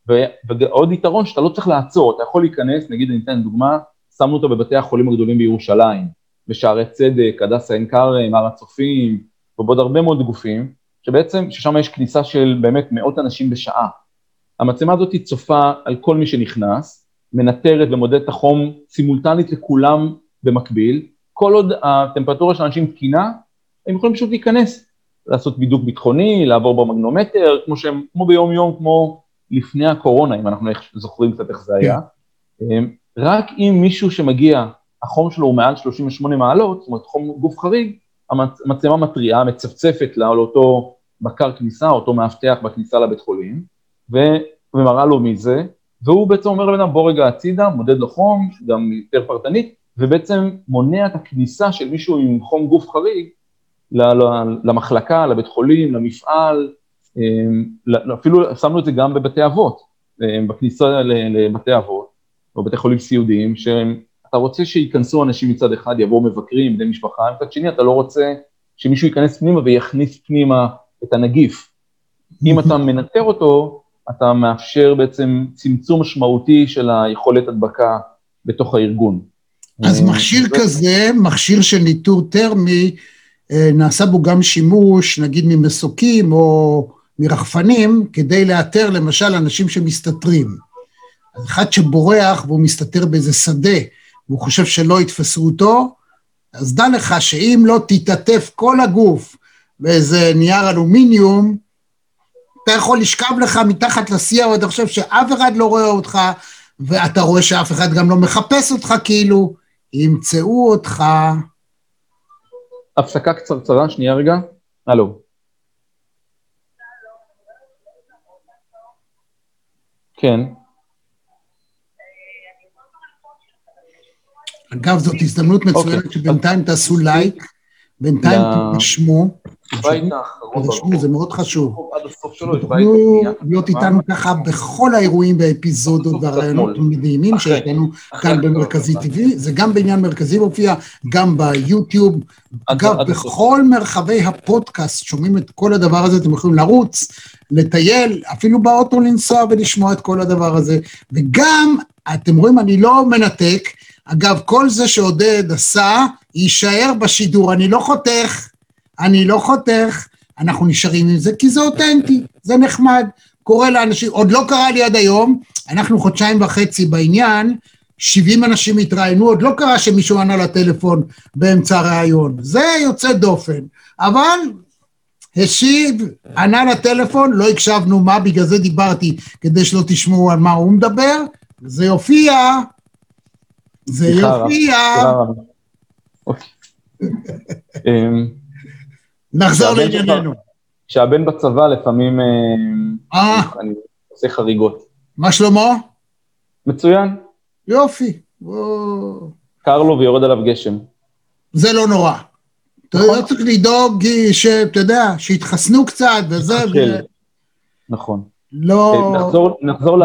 ועוד יתרון שאתה לא צריך לעצור, אתה יכול להיכנס, נגיד אני אתן דוגמה, שמנו אותו בבתי החולים הגדולים בירושלים, בשערי צדק, הדסה עין כרם, הר הצופים, ובעוד הרבה מאוד גופים, שבעצם, ששם יש כניסה של באמת מאות אנשים בשעה. המצלמה הזאת צופה על כל מי שנכנס, מנטרת ומודדת את החום סימולטנית לכולם במקביל, כל עוד הטמפרטורה של אנשים תקינה, הם יכולים פשוט להיכנס, לעשות בידוק ביטחוני, לעבור במגנומטר, כמו שהם, כמו ביום יום, כמו לפני הקורונה, אם אנחנו זוכרים קצת איך זה היה. כן. רק אם מישהו שמגיע, החום שלו הוא מעל 38 מעלות, זאת אומרת חום גוף חריג, המצלמה מתריעה, מצפצפת לאותו בקר כניסה, אותו מאבטח בכניסה לבית חולים, ומראה לו מי זה, והוא בעצם אומר לבן אדם בוא רגע הצידה, מודד לו חום, גם יותר פרטנית, ובעצם מונע את הכניסה של מישהו עם חום גוף חריג למחלקה, לבית חולים, למפעל, אמ, אפילו שמנו את זה גם בבתי אבות, אמ, בכניסה לבתי אבות, או בתי חולים סיעודיים, שאתה רוצה שייכנסו אנשים מצד אחד, יבואו מבקרים, בני משפחה, מצד שני אתה לא רוצה שמישהו ייכנס פנימה ויכניס פנימה את הנגיף. אם אתה מנטר אותו, אתה מאפשר בעצם צמצום משמעותי של היכולת הדבקה בתוך הארגון. אז אה, מכשיר כזה, מכשיר של ניטור טרמי, אה, נעשה בו גם שימוש, נגיד ממסוקים או מרחפנים, כדי לאתר למשל אנשים שמסתתרים. אחד שבורח והוא מסתתר באיזה שדה, והוא חושב שלא יתפסו אותו, אז דע לך שאם לא תתעטף כל הגוף באיזה נייר אלומיניום, אתה יכול לשכב לך מתחת לשיא, ואתה חושב שאף אחד לא רואה אותך, ואתה רואה שאף אחד גם לא מחפש אותך כאילו, ימצאו אותך. הפסקה קצרצרה, שנייה רגע. הלו. כן. אגב, זאת הזדמנות מצוינת אוקיי. שבינתיים תעשו לייק, בינתיים תרשמו, תרשמו, זה מאוד חשוב. תוכלו. להיות איתנו ככה בכל האירועים והאפיזודות והרעיונות. המדהימים. שיש לנו כאן. במרכזי TV, זה גם בעניין מרכזי מופיע, גם ביוטיוב. אגב. בכל מרחבי הפודקאסט שומעים את כל הדבר הזה, אתם יכולים לרוץ, לטייל, אפילו באוטו לנסוע ולשמוע את כל הדבר הזה. וגם, אתם רואים, אני לא מנתק, אגב, כל זה שעודד עשה, יישאר בשידור, אני לא חותך, אני לא חותך, אנחנו נשארים עם זה, כי זה אותנטי, זה נחמד, קורה לאנשים, עוד לא קרה לי עד היום, אנחנו חודשיים וחצי בעניין, 70 אנשים התראיינו, עוד לא קרה שמישהו ענה לטלפון באמצע הראיון, זה יוצא דופן, אבל השיב, ענה לטלפון, לא הקשבנו מה, בגלל זה דיברתי, כדי שלא תשמעו על מה הוא מדבר, זה יופיע, זה. יופיע. אוקיי. אמ, נחזור לענייננו. כשהבן בצבא לפעמים אמ, אה, אני עושה חריגות. מה שלמה? מצוין, יופי. קר לו ויורד עליו גשם. זה לא נורא. אתה. לא צריך לדאוג שאתה יודע, שיתחסנו קצת וזה, נכון. ולא... אה, נחזור- נחזור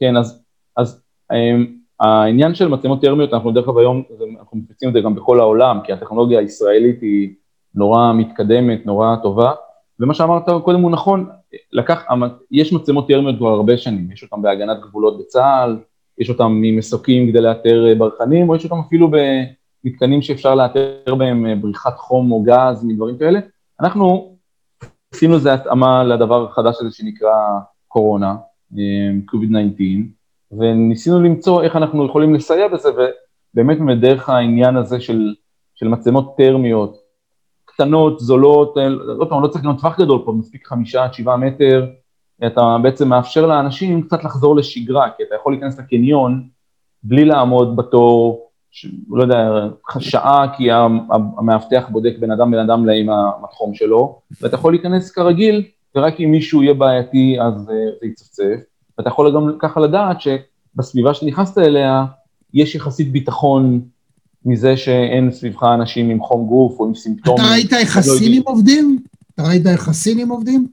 כן, אז, אז um, העניין של מצלמות טרמיות, אנחנו דרך אגב היום, אנחנו מפיצים את זה גם בכל העולם, כי הטכנולוגיה הישראלית היא נורא מתקדמת, נורא טובה, ומה שאמרת קודם הוא נכון, לקח, המ- יש מצלמות טרמיות כבר הרבה שנים, יש אותן בהגנת גבולות בצה"ל, יש אותן ממסוקים כדי לאתר אה, ברחנים, או יש אותן אפילו במתקנים שאפשר לאתר בהם אה, בריחת חום או גז, מדברים כאלה. אנחנו עשינו איזו התאמה לדבר החדש הזה שנקרא קורונה, קוביד-19, וניסינו למצוא איך אנחנו יכולים לסייע בזה, ובאמת דרך העניין הזה של, של מצלמות טרמיות, קטנות, זולות, עוד פעם, לא צריך גם טווח גדול פה, מספיק חמישה עד שבעה מטר, אתה בעצם מאפשר לאנשים קצת לחזור לשגרה, כי אתה יכול להיכנס לקניון בלי לעמוד בתור, ש... לא יודע, שעה, כי המאבטח בודק בן אדם בן אדם עם המתחום שלו, ואתה יכול להיכנס כרגיל, ורק אם מישהו יהיה בעייתי אז uh, זה יצפצף, ואתה יכול גם ככה לדעת שבסביבה שנכנסת אליה, יש יחסית ביטחון מזה שאין סביבך אנשים עם חום גוף או עם סימפטומים. אתה ראית איך לא הסינים. עובדים? אתה ראית איך הסינים עובדים?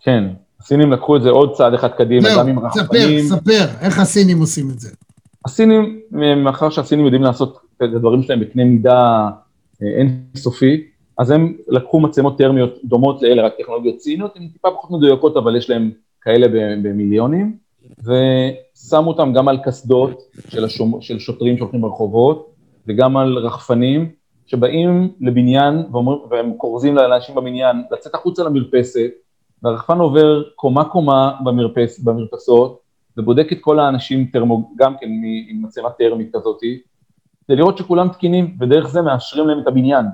כן, הסינים לקחו את זה עוד צעד אחד קדימה, גם עם זהו, ספר, רחפנים. ספר, איך הסינים עושים את זה. הסינים, מאחר שהסינים יודעים לעשות את הדברים שלהם בקנה מידה אה, אינסופי, אז הם לקחו מצלמות טרמיות דומות לאלה, רק טכנולוגיות סיניות, הן טיפה פחות מדויקות, אבל יש להם כאלה במיליונים, ושמו אותם גם על קסדות של, השומ... של שוטרים שהולכים ברחובות, וגם על רחפנים, שבאים לבניין ואומרים, והם כורזים לאנשים בבניין לצאת החוצה למרפסת, והרחפן עובר קומה-קומה במרפס, במרפסות, ובודק את כל האנשים טרמו, גם כן עם מצלמה טרמית כזאתי, כדי לראות שכולם תקינים, ודרך זה מאשרים להם את הבניין.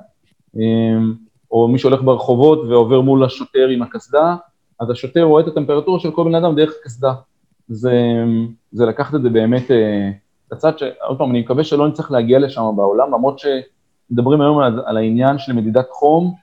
אמ, או מי שהולך ברחובות ועובר מול השוטר עם הקסדה, אז השוטר רואה את הטמפרטורה של כל בן אדם דרך הקסדה. זה, זה לקחת את זה באמת אה, לצד ש... עוד פעם, אני מקווה שלא נצטרך להגיע לשם בעולם, למרות שמדברים היום על, על העניין של מדידת חום,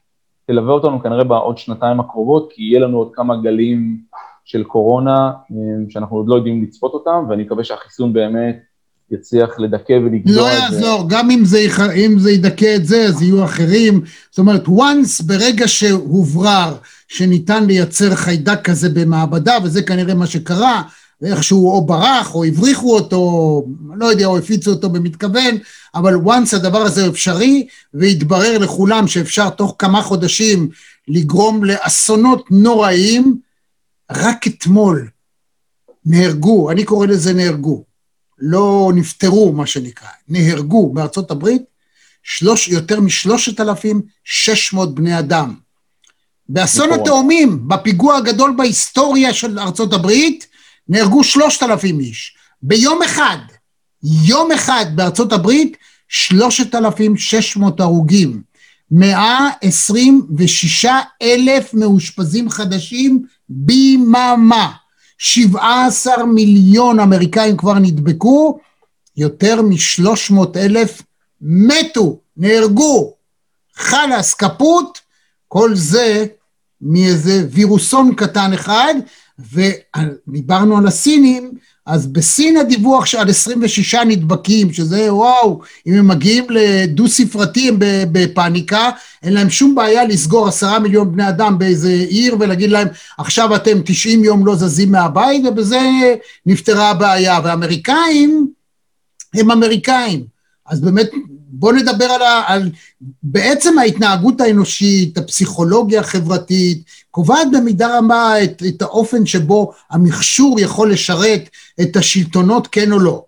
תלווה אותנו כנראה בעוד שנתיים הקרובות, כי יהיה לנו עוד כמה גלים של קורונה, אה, שאנחנו עוד לא יודעים לצפות אותם, ואני מקווה שהחיסון באמת יצליח לדכא ולגדוע לא את זה. יעזור, גם אם זה, יח- אם זה ידכא את זה, אז יהיו אחרים. זאת אומרת, once ברגע שהוברר שניתן לייצר חיידק כזה במעבדה, וזה כנראה מה שקרה, ואיכשהו או ברח, או הבריחו אותו, לא יודע, או הפיצו אותו במתכוון, אבל once הדבר הזה אפשרי, והתברר לכולם שאפשר תוך כמה חודשים לגרום לאסונות נוראיים, רק אתמול נהרגו, אני קורא לזה נהרגו, לא נפטרו, מה שנקרא, נהרגו בארצות הברית שלוש, יותר מ-3,600 בני אדם. באסון נכון. התאומים, בפיגוע הגדול בהיסטוריה של ארצות הברית, נהרגו 3,000 איש. ביום אחד, יום אחד בארצות הברית, 3,600 הרוגים. 126 אלף מאושפזים חדשים ביממה. 17 מיליון אמריקאים כבר נדבקו, יותר מ-300 אלף מתו, נהרגו. חלאס, קפוט, כל זה מאיזה וירוסון קטן אחד, ודיברנו על הסינים, אז בסין הדיווח על 26 נדבקים, שזה וואו, אם הם מגיעים לדו ספרתי הם בפאניקה, אין להם שום בעיה לסגור עשרה מיליון בני אדם באיזה עיר ולהגיד להם עכשיו אתם 90 יום לא זזים מהבית ובזה נפתרה הבעיה, והאמריקאים הם אמריקאים, אז באמת בואו נדבר על, ה, על בעצם ההתנהגות האנושית, הפסיכולוגיה החברתית, קובעת במידה רבה את, את האופן שבו המכשור יכול לשרת את השלטונות, כן או לא.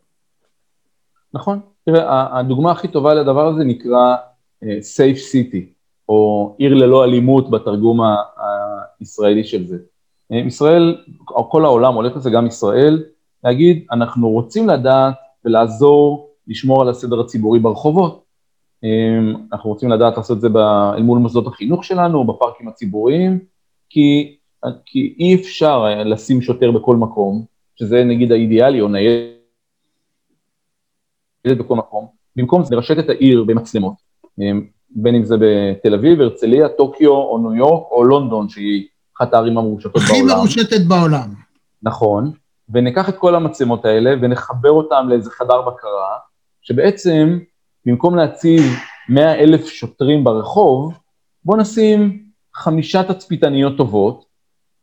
נכון. תראה, הדוגמה הכי טובה לדבר הזה נקרא uh, Safe City, או עיר ללא אלימות בתרגום הישראלי של זה. Uh, ישראל, או כל העולם הולך לזה, גם ישראל, להגיד, אנחנו רוצים לדעת ולעזור לשמור על הסדר הציבורי ברחובות. אמ, אנחנו רוצים לדעת לעשות את זה אל מול מוסדות החינוך שלנו, בפארקים הציבוריים, כי, כי אי אפשר לשים שוטר בכל מקום, שזה נגיד האידיאלי, או ניידת בכל מקום, במקום זה לרשת את העיר במצלמות, אמ, בין אם זה בתל אביב, הרצליה, טוקיו, או ניו יורק, או לונדון, שהיא אחת הערים המרושתות בעולם. הכי מרושתת בעולם. נכון, וניקח את כל המצלמות האלה ונחבר אותן לאיזה חדר בקרה, שבעצם במקום להציב 100 אלף שוטרים ברחוב, בוא נשים חמישה תצפיתניות טובות,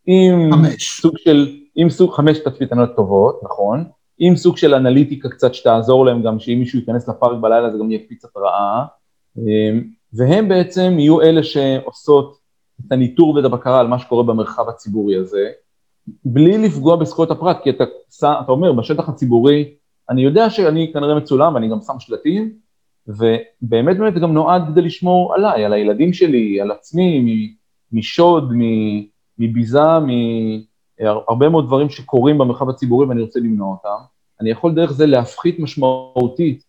עם חמש. סוג של, עם סוג חמש תצפיתניות טובות, נכון, עם סוג של אנליטיקה קצת שתעזור להם גם שאם מישהו ייכנס לפארק בלילה זה גם יקפיץ התראה, אמ, והם בעצם יהיו אלה שעושות את הניטור ואת הבקרה על מה שקורה במרחב הציבורי הזה, בלי לפגוע בזכויות הפרט, כי אתה, אתה אומר, בשטח הציבורי אני יודע שאני כנראה מצולם ואני גם שם שלטים, ובאמת באמת זה גם נועד כדי לשמור עליי, על הילדים שלי, על עצמי, משוד, מביזה, מהרבה מאוד דברים שקורים במרחב הציבורי ואני רוצה למנוע אותם. אני יכול דרך זה להפחית משמעותית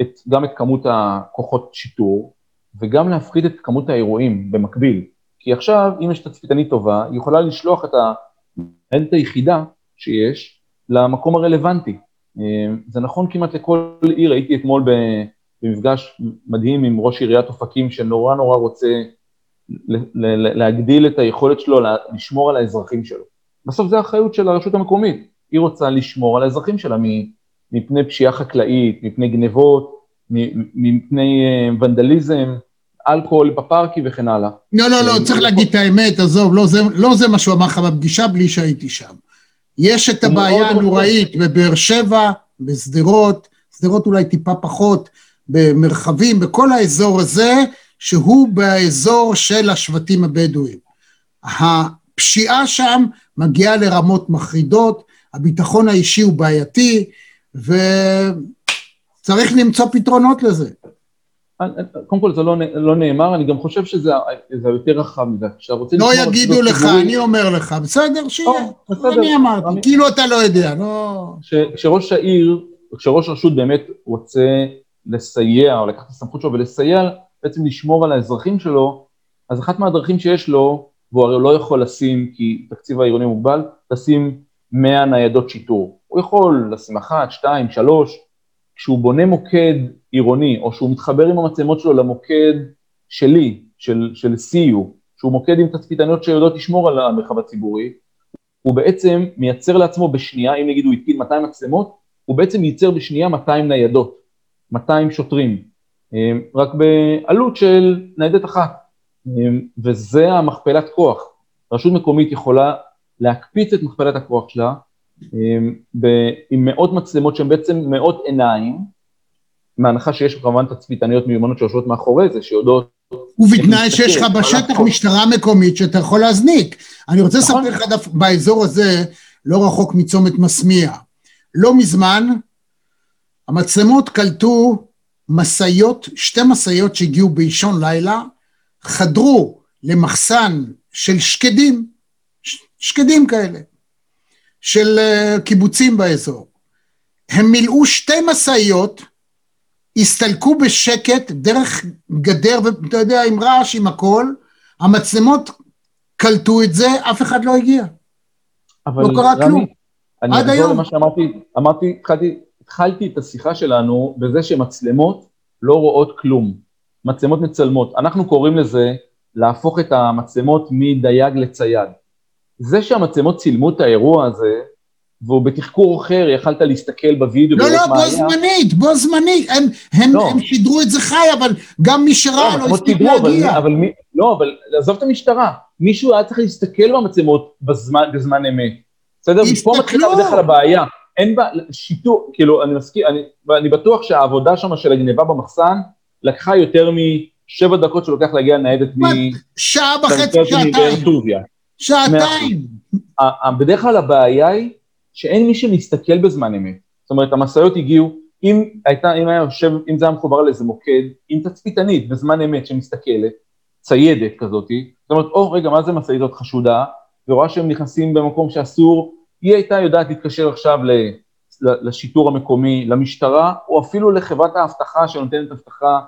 את, גם את כמות הכוחות שיטור, וגם להפחית את כמות האירועים במקביל. כי עכשיו, אם יש תצפיתנית טובה, היא יכולה לשלוח את המנהלת היחידה שיש למקום הרלוונטי. אה, זה נכון כמעט לכל עיר, הייתי אתמול במפגש מדהים עם ראש עיריית אופקים שנורא נורא רוצה להגדיל את היכולת שלו לשמור על האזרחים שלו. בסוף זה האחריות של הרשות המקומית, היא רוצה לשמור על האזרחים שלה מפני פשיעה חקלאית, מפני גנבות, מפני אה, ונדליזם, אלכוהול בפארקים וכן הלאה. לא, לא, לא, אה, צריך להגיד את האמת, עזוב, לא זה, לא זה מה שהוא אמר לך בפגישה בלי שהייתי שם. יש את הבעיה הנוראית בבאר שבע, בשדרות, שדרות אולי טיפה פחות, במרחבים, בכל האזור הזה, שהוא באזור של השבטים הבדואים. הפשיעה שם מגיעה לרמות מחרידות, הביטחון האישי הוא בעייתי, וצריך למצוא פתרונות לזה. קודם כל זה לא, לא נאמר, אני גם חושב שזה יותר רחב מזה. לא יגידו לך, ציבורי... אני אומר לך, בסדר, שיהיה. לא, בסדר. אני אמרתי, אני... כאילו אתה לא יודע, לא... כשראש העיר, כשראש רשות באמת רוצה לסייע, או לקחת את הסמכות שלו ולסייע, בעצם לשמור על האזרחים שלו, אז אחת מהדרכים שיש לו, והוא הרי לא יכול לשים, כי תקציב העירוני מוגבל, לשים 100 ניידות שיטור. הוא יכול לשים אחת, שתיים, שלוש, כשהוא בונה מוקד עירוני, או שהוא מתחבר עם המצלמות שלו למוקד שלי, של, של CU, שהוא מוקד עם תצפיתניות שיודעות לשמור על המרחב הציבורי, הוא בעצם מייצר לעצמו בשנייה, אם נגיד הוא התקין 200 מצלמות, הוא בעצם ייצר בשנייה 200 ניידות, 200 שוטרים, אמ, רק בעלות של ניידת אחת, וזה המכפלת כוח. רשות מקומית יכולה להקפיץ את מכפלת הכוח שלה עם, עם מאות מצלמות שהן בעצם מאות עיניים, מהנחה שיש כמובן תצפיתניות מיומנות שיושבות מאחורי זה, שיודעות... ובתנאי שיש לך בשטח משטרה מקומית שאתה יכול להזניק. אני רוצה נכון. לספר לך באזור הזה, לא רחוק מצומת מסמיע. לא מזמן, המצלמות קלטו משאיות, שתי משאיות שהגיעו באישון לילה, חדרו למחסן של שקדים, שקדים כאלה, של אה, קיבוצים באזור. הם מילאו שתי משאיות, הסתלקו בשקט דרך גדר, ואתה יודע, עם רעש, עם הכל, המצלמות קלטו את זה, אף אחד לא הגיע. אבל לא קרה רמי, כלום. אני עד היום. למה שאמרתי, אמרתי, התחלתי, התחלתי את השיחה שלנו בזה שמצלמות לא רואות כלום. מצלמות מצלמות. אנחנו קוראים לזה להפוך את המצלמות מדייג לצייד. זה שהמצלמות צילמו את האירוע הזה, והוא בתחקור אחר, יכלת להסתכל בווידאו לא, לא, בו היה. זמנית, בו זמנית, הם, הם, לא. הם שידרו את זה חי, אבל גם מי שראה לא המצלמות הספיק שידרו, אבל, להגיע. אבל מי, לא, אבל עזוב את המשטרה, מישהו היה צריך להסתכל במצלמות בזמן, בזמן אמת, בסדר? הסתכלו. פה מתחילה בדרך כלל הבעיה, אין בה, שיטור, כאילו, אני מסכים, אני, אני בטוח שהעבודה שם של הגניבה במחסן לקחה יותר משבע דקות שלוקח להגיע ניידת מ... שעה וחצי, שעתיים. שעתיים. בדרך כלל הבעיה היא שאין מי שמסתכל בזמן אמת. זאת אומרת, המשאיות הגיעו, אם הייתה, אם היה יושב, אם זה היה מחובר לאיזה מוקד, עם תצפיתנית בזמן אמת שמסתכלת, ציידת כזאתי, זאת אומרת, או רגע, מה זה משאית זאת חשודה, ורואה שהם נכנסים במקום שאסור, היא הייתה יודעת להתקשר עכשיו ל- לשיטור המקומי, למשטרה, או אפילו לחברת האבטחה שנותנת אבטחה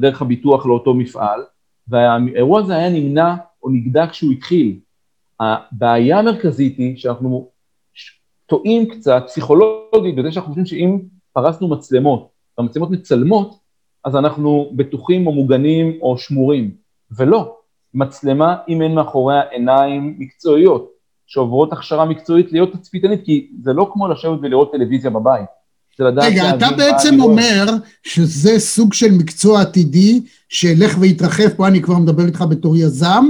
דרך הביטוח לאותו מפעל, והאירוע הזה היה נמנע או נגדע כשהוא התחיל. הבעיה המרכזית היא שאנחנו טועים קצת פסיכולוגית בזה שאנחנו חושבים שאם פרסנו מצלמות, והמצלמות מצלמות, אז אנחנו בטוחים או מוגנים או שמורים, ולא. מצלמה אם אין מאחוריה עיניים מקצועיות, שעוברות הכשרה מקצועית להיות תצפיתנית, כי זה לא כמו לשבת ולראות טלוויזיה בבית. רגע, אתה בעצם. אומר שזה סוג של מקצוע עתידי שילך ויתרחב, פה אני כבר מדבר איתך בתור יזם,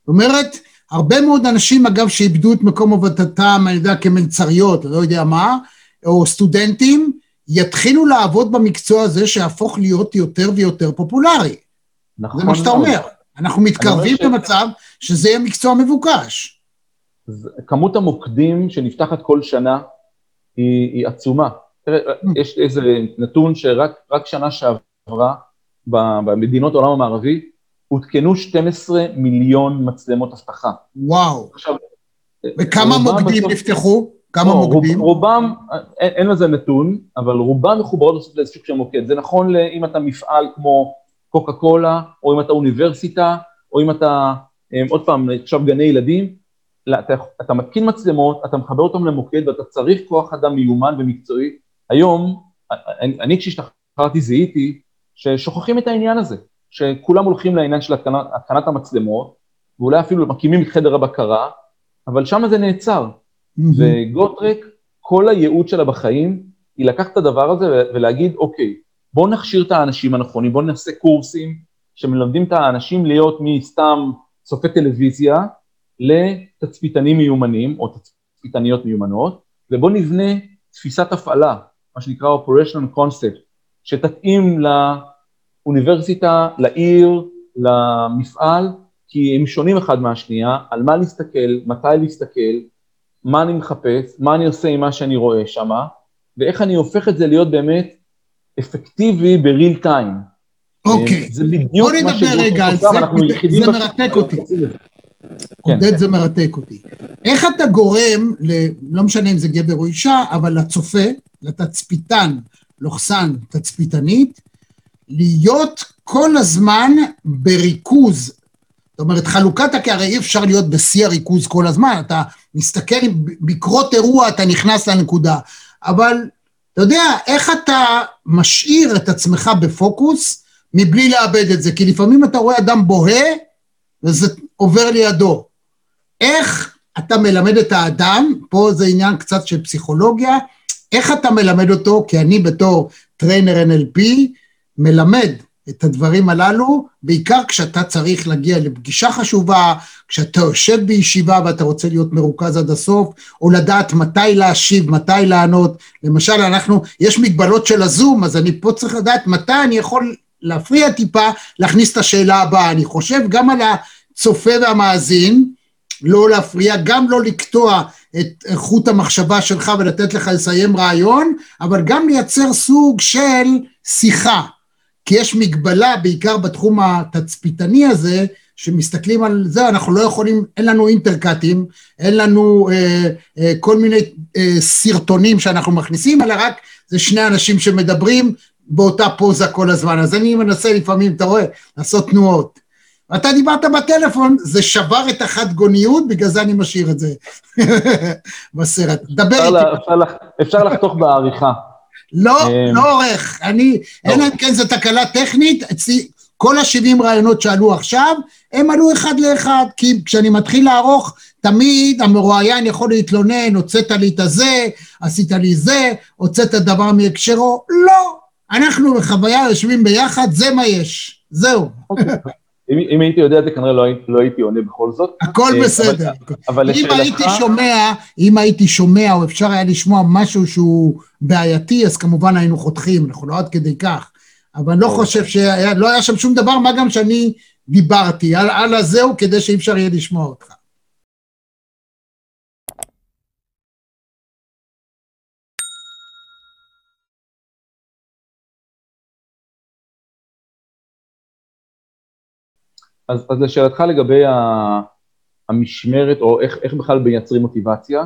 זאת אומרת, הרבה מאוד אנשים אגב שאיבדו את מקום עבודתם, אני יודע, כמלצריות, לא יודע מה, או סטודנטים, יתחילו לעבוד במקצוע הזה שיהפוך להיות יותר ויותר פופולרי. נכון זה מה שאתה. אומר. אנחנו מתקרבים למצב שזה יהיה מקצוע מבוקש. כמות המוקדים שנפתחת כל שנה היא, היא עצומה. תראה, יש איזה נתון שרק רק שנה שעברה במדינות העולם המערבי הותקנו 12 מיליון מצלמות אבטחה. וואו. עכשיו, וכמה מוקדים נפתחו? כמה לא, רוב- מוקדים? רובם, אין, אין לזה נתון, אבל רובם מחוברות בסוף לאיזשהו של מוקד. זה נכון אם אתה מפעל כמו קוקה קולה, או אם אתה אוניברסיטה, או אם אתה, אה, עוד פעם, עכשיו גני ילדים, אתה, אתה מתקין מצלמות, אתה מחבר אותם למוקד ואתה צריך כוח אדם מיומן ומקצועי. היום, אני, אני כשהשתחררתי זיהיתי ששוכחים את העניין הזה, שכולם הולכים לעניין של התקנת, התקנת המצלמות, ואולי אפילו מקימים את חדר הבקרה, אבל שם זה נעצר. וגוטרק, כל הייעוד שלה בחיים, היא לקחת את הדבר הזה ולהגיד, אוקיי, בואו נכשיר את האנשים הנכונים, בואו נעשה קורסים שמלמדים את האנשים להיות מסתם צופי טלוויזיה לתצפיתנים מיומנים, או תצפיתניות מיומנות, ובואו נבנה תפיסת הפעלה, מה שנקרא operational concept, שתתאים לאוניברסיטה, לעיר, למפעל, כי הם שונים אחד מהשנייה, על מה להסתכל, מתי להסתכל, מה אני מחפש, מה אני עושה עם מה שאני רואה שם, ואיך אני הופך את זה להיות באמת אפקטיבי בריל טיים. אוקיי. זה בדיוק בוא מה נדבר שגוטרק רגע על עושה, זה, ואנחנו זה- מרתק אותי. כן. עודד זה מרתק אותי. איך אתה גורם, ל, לא משנה אם זה גבר או אישה, אבל לצופה, לתצפיתן, לוחסן תצפיתנית, להיות כל הזמן בריכוז. זאת אומרת, חלוקת, כי הרי אי אפשר להיות בשיא הריכוז כל הזמן, אתה מסתכל, בקרות אירוע אתה נכנס לנקודה, אבל אתה יודע, איך אתה משאיר את עצמך בפוקוס מבלי לאבד את זה? כי לפעמים אתה רואה אדם בוהה, וזה עובר לידו. איך אתה מלמד את האדם, פה זה עניין קצת של פסיכולוגיה, איך אתה מלמד אותו, כי אני בתור trainer NLP, מלמד את הדברים הללו, בעיקר כשאתה צריך להגיע לפגישה חשובה, כשאתה יושב בישיבה ואתה רוצה להיות מרוכז עד הסוף, או לדעת מתי להשיב, מתי לענות. למשל, אנחנו, יש מגבלות של הזום, אז אני פה צריך לדעת מתי אני יכול להפריע טיפה, להכניס את השאלה הבאה. אני חושב גם על הצופה והמאזין, לא להפריע, גם לא לקטוע את חוט המחשבה שלך ולתת לך לסיים רעיון, אבל גם לייצר סוג של שיחה. כי יש מגבלה, בעיקר בתחום התצפיתני הזה, שמסתכלים על זה, אנחנו לא יכולים, אין לנו אינטרקטים, אין לנו אה, אה, כל מיני אה, סרטונים שאנחנו מכניסים, אלא רק זה שני אנשים שמדברים באותה פוזה כל הזמן. אז אני מנסה לפעמים, אתה רואה, לעשות תנועות. אתה דיברת בטלפון, זה שבר את החד גוניות, בגלל זה אני משאיר את זה בסרט. דבר איתי. אפשר, לח, אפשר לחתוך בעריכה. לא, אמ, לא עורך, אני, אלא אם כן זו תקלה טכנית, אצלי, כל ה-70 רעיונות שעלו עכשיו, הם עלו אחד לאחד, כי כשאני מתחיל לערוך, תמיד המרואיין יכול להתלונן, הוצאת לי את הזה, עשית לי זה, הוצאת דבר מהקשרו, לא, אנחנו בחוויה יושבים ביחד, זה מה יש, זהו, אם, אם הייתי יודע את זה, כנראה לא, הייתי- לא הייתי עונה בכל זאת. הכל אה, בסדר. אבל, אבל אם לשאלתך, הייתי שומע, אם הייתי שומע, או אפשר היה לשמוע משהו שהוא בעייתי, אז כמובן היינו חותכים, אנחנו לא עד כדי כך. אבל לא חושב שהיה, לא היה שם שום דבר, מה גם שאני דיברתי על, על הזהו, כדי שאי אפשר יהיה לשמוע אותך. אז, אז לשאלתך לגבי ה, המשמרת, או איך, איך בכלל מייצרים מוטיבציה,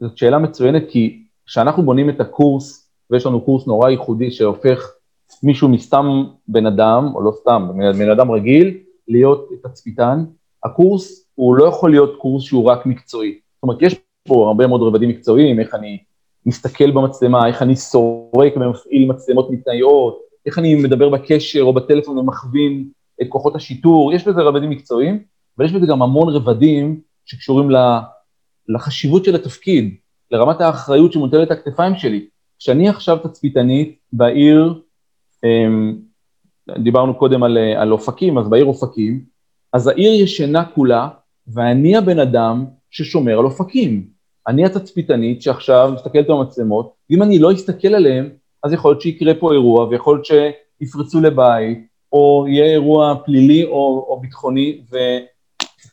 זאת שאלה מצוינת, כי כשאנחנו בונים את הקורס, ויש לנו קורס נורא ייחודי שהופך מישהו מסתם בן אדם, או לא סתם, בן בן אדם רגיל, להיות תצפיתן, הקורס הוא לא יכול להיות קורס שהוא רק מקצועי. זאת אומרת, יש פה הרבה מאוד רבדים מקצועיים, איך אני מסתכל במצלמה, איך אני סורק ומפעיל מצלמות מתנייעות, איך אני מדבר בקשר או בטלפון ומכווין את כוחות השיטור, יש בזה רבדים מקצועיים, אבל יש בזה גם המון רבדים שקשורים לחשיבות של התפקיד, לרמת האחריות שמוטלת על הכתפיים שלי. כשאני עכשיו תצפיתנית בעיר, אמ, דיברנו קודם על, על אופקים, אז בעיר אופקים, אז העיר ישנה כולה, ואני הבן אדם ששומר על אופקים. אני התצפיתנית שעכשיו מסתכלת במצלמות, ואם אני לא אסתכל עליהם, אז יכול להיות שיקרה פה אירוע, ויכול להיות שיפרצו לבית, או יהיה אירוע פלילי או, או ביטחוני,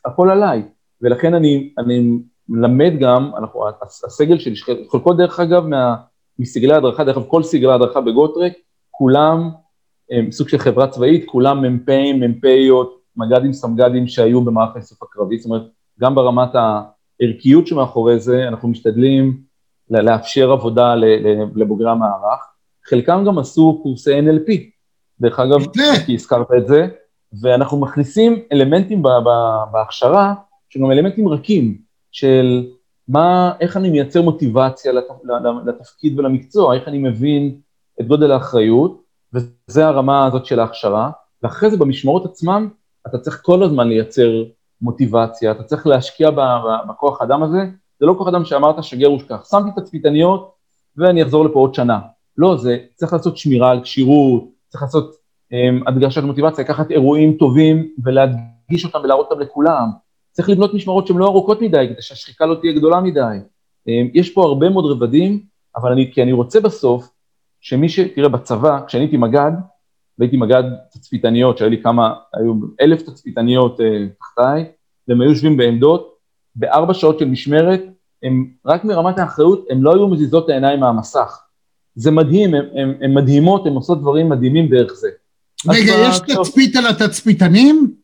והכל עליי. ולכן אני, אני מלמד גם, אנחנו, הסגל שלי, חלקו דרך אגב מה, מסגלי ההדרכה, דרך אגב כל סגלי ההדרכה בגוטרק, כולם הם סוג של חברה צבאית, כולם מ"פים, מ"פיות, מג"דים, סמג"דים שהיו במערך האיסוף הקרבי, זאת אומרת, גם ברמת הערכיות שמאחורי זה, אנחנו משתדלים לאפשר עבודה לבוגרי המערך. חלקם גם עשו קורסי NLP, דרך אגב, כי הזכרת את זה, ואנחנו מכניסים אלמנטים בהכשרה, שהם גם אלמנטים רכים, של מה, איך אני מייצר מוטיבציה לתפקיד ולמקצוע, איך אני מבין את גודל האחריות, וזה הרמה הזאת של ההכשרה, ואחרי זה במשמרות עצמם, אתה צריך כל הזמן לייצר מוטיבציה, אתה צריך להשקיע בכוח אדם הזה, זה לא כוח אדם שאמרת שגר ושכח, שמתי תצפיתניות ואני אחזור לפה עוד שנה. לא, זה צריך לעשות שמירה על כשירות, צריך לעשות um, הדגשת מוטיבציה, לקחת אירועים טובים ולהדגיש אותם ולהראות אותם לכולם. צריך לבנות משמרות שהן לא ארוכות מדי, כדי שהשחיקה לא תהיה גדולה מדי. Um, יש פה הרבה מאוד רבדים, אבל אני, כי אני רוצה בסוף שמי ש... תראה, בצבא, כשאני הייתי מג"ד, והייתי מג"ד תצפיתניות, שהיו לי כמה, היו אלף תצפיתניות uh, תחתיי, והם היו יושבים בעמדות, בארבע שעות של משמרת, הם, רק מרמת האחריות, הם לא היו מזיזות העיניים מהמסך. זה מדהים, הן מדהימות, הן עושות דברים מדהימים דרך זה. רגע, יש תצפית על התצפיתנים?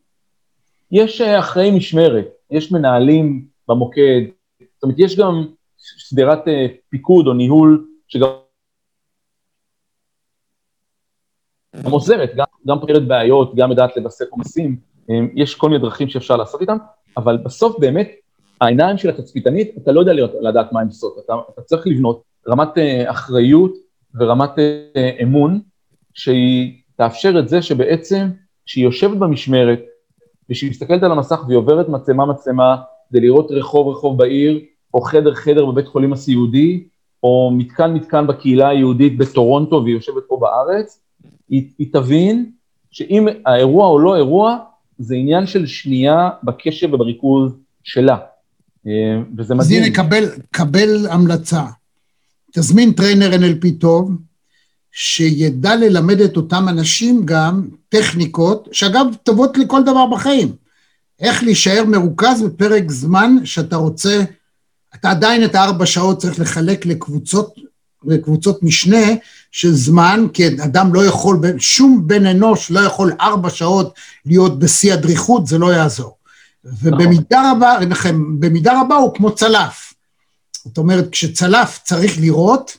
יש אחראי משמרת, יש מנהלים במוקד, זאת אומרת, יש גם שדרת פיקוד או ניהול, שגם גם עוזרת, גם, גם פותרת בעיות, גם יודעת לבסס עומסים, יש כל מיני דרכים שאפשר לעשות איתם, אבל בסוף באמת, העיניים של התצפיתנית, אתה לא יודע לדעת מה הן עושות, אתה, אתה צריך לבנות רמת אחריות ורמת אמון, שהיא תאפשר את זה שבעצם, כשהיא יושבת במשמרת, וכשהיא מסתכלת על המסך והיא עוברת מצלמה מצלמה, כדי לראות רחוב רחוב בעיר, או חדר חדר בבית חולים הסיעודי, או מתקן מתקן בקהילה היהודית בטורונטו והיא יושבת פה בארץ, היא, היא תבין שאם האירוע או לא אירוע, זה עניין של שנייה בקשב ובריכוז שלה. וזה מדהים. אז הנה, קבל, קבל המלצה. תזמין trainer NLP טוב, שידע ללמד את אותם אנשים גם טכניקות, שאגב, טובות לכל דבר בחיים. איך להישאר מרוכז בפרק זמן שאתה רוצה, אתה עדיין את הארבע שעות צריך לחלק לקבוצות, לקבוצות משנה של זמן, כי אדם לא יכול, שום בן אנוש לא יכול ארבע שעות להיות בשיא הדריכות, זה לא יעזור. ובמידה רבה, לכם, במידה רבה הוא כמו צלף. זאת אומרת, כשצלף צריך לראות,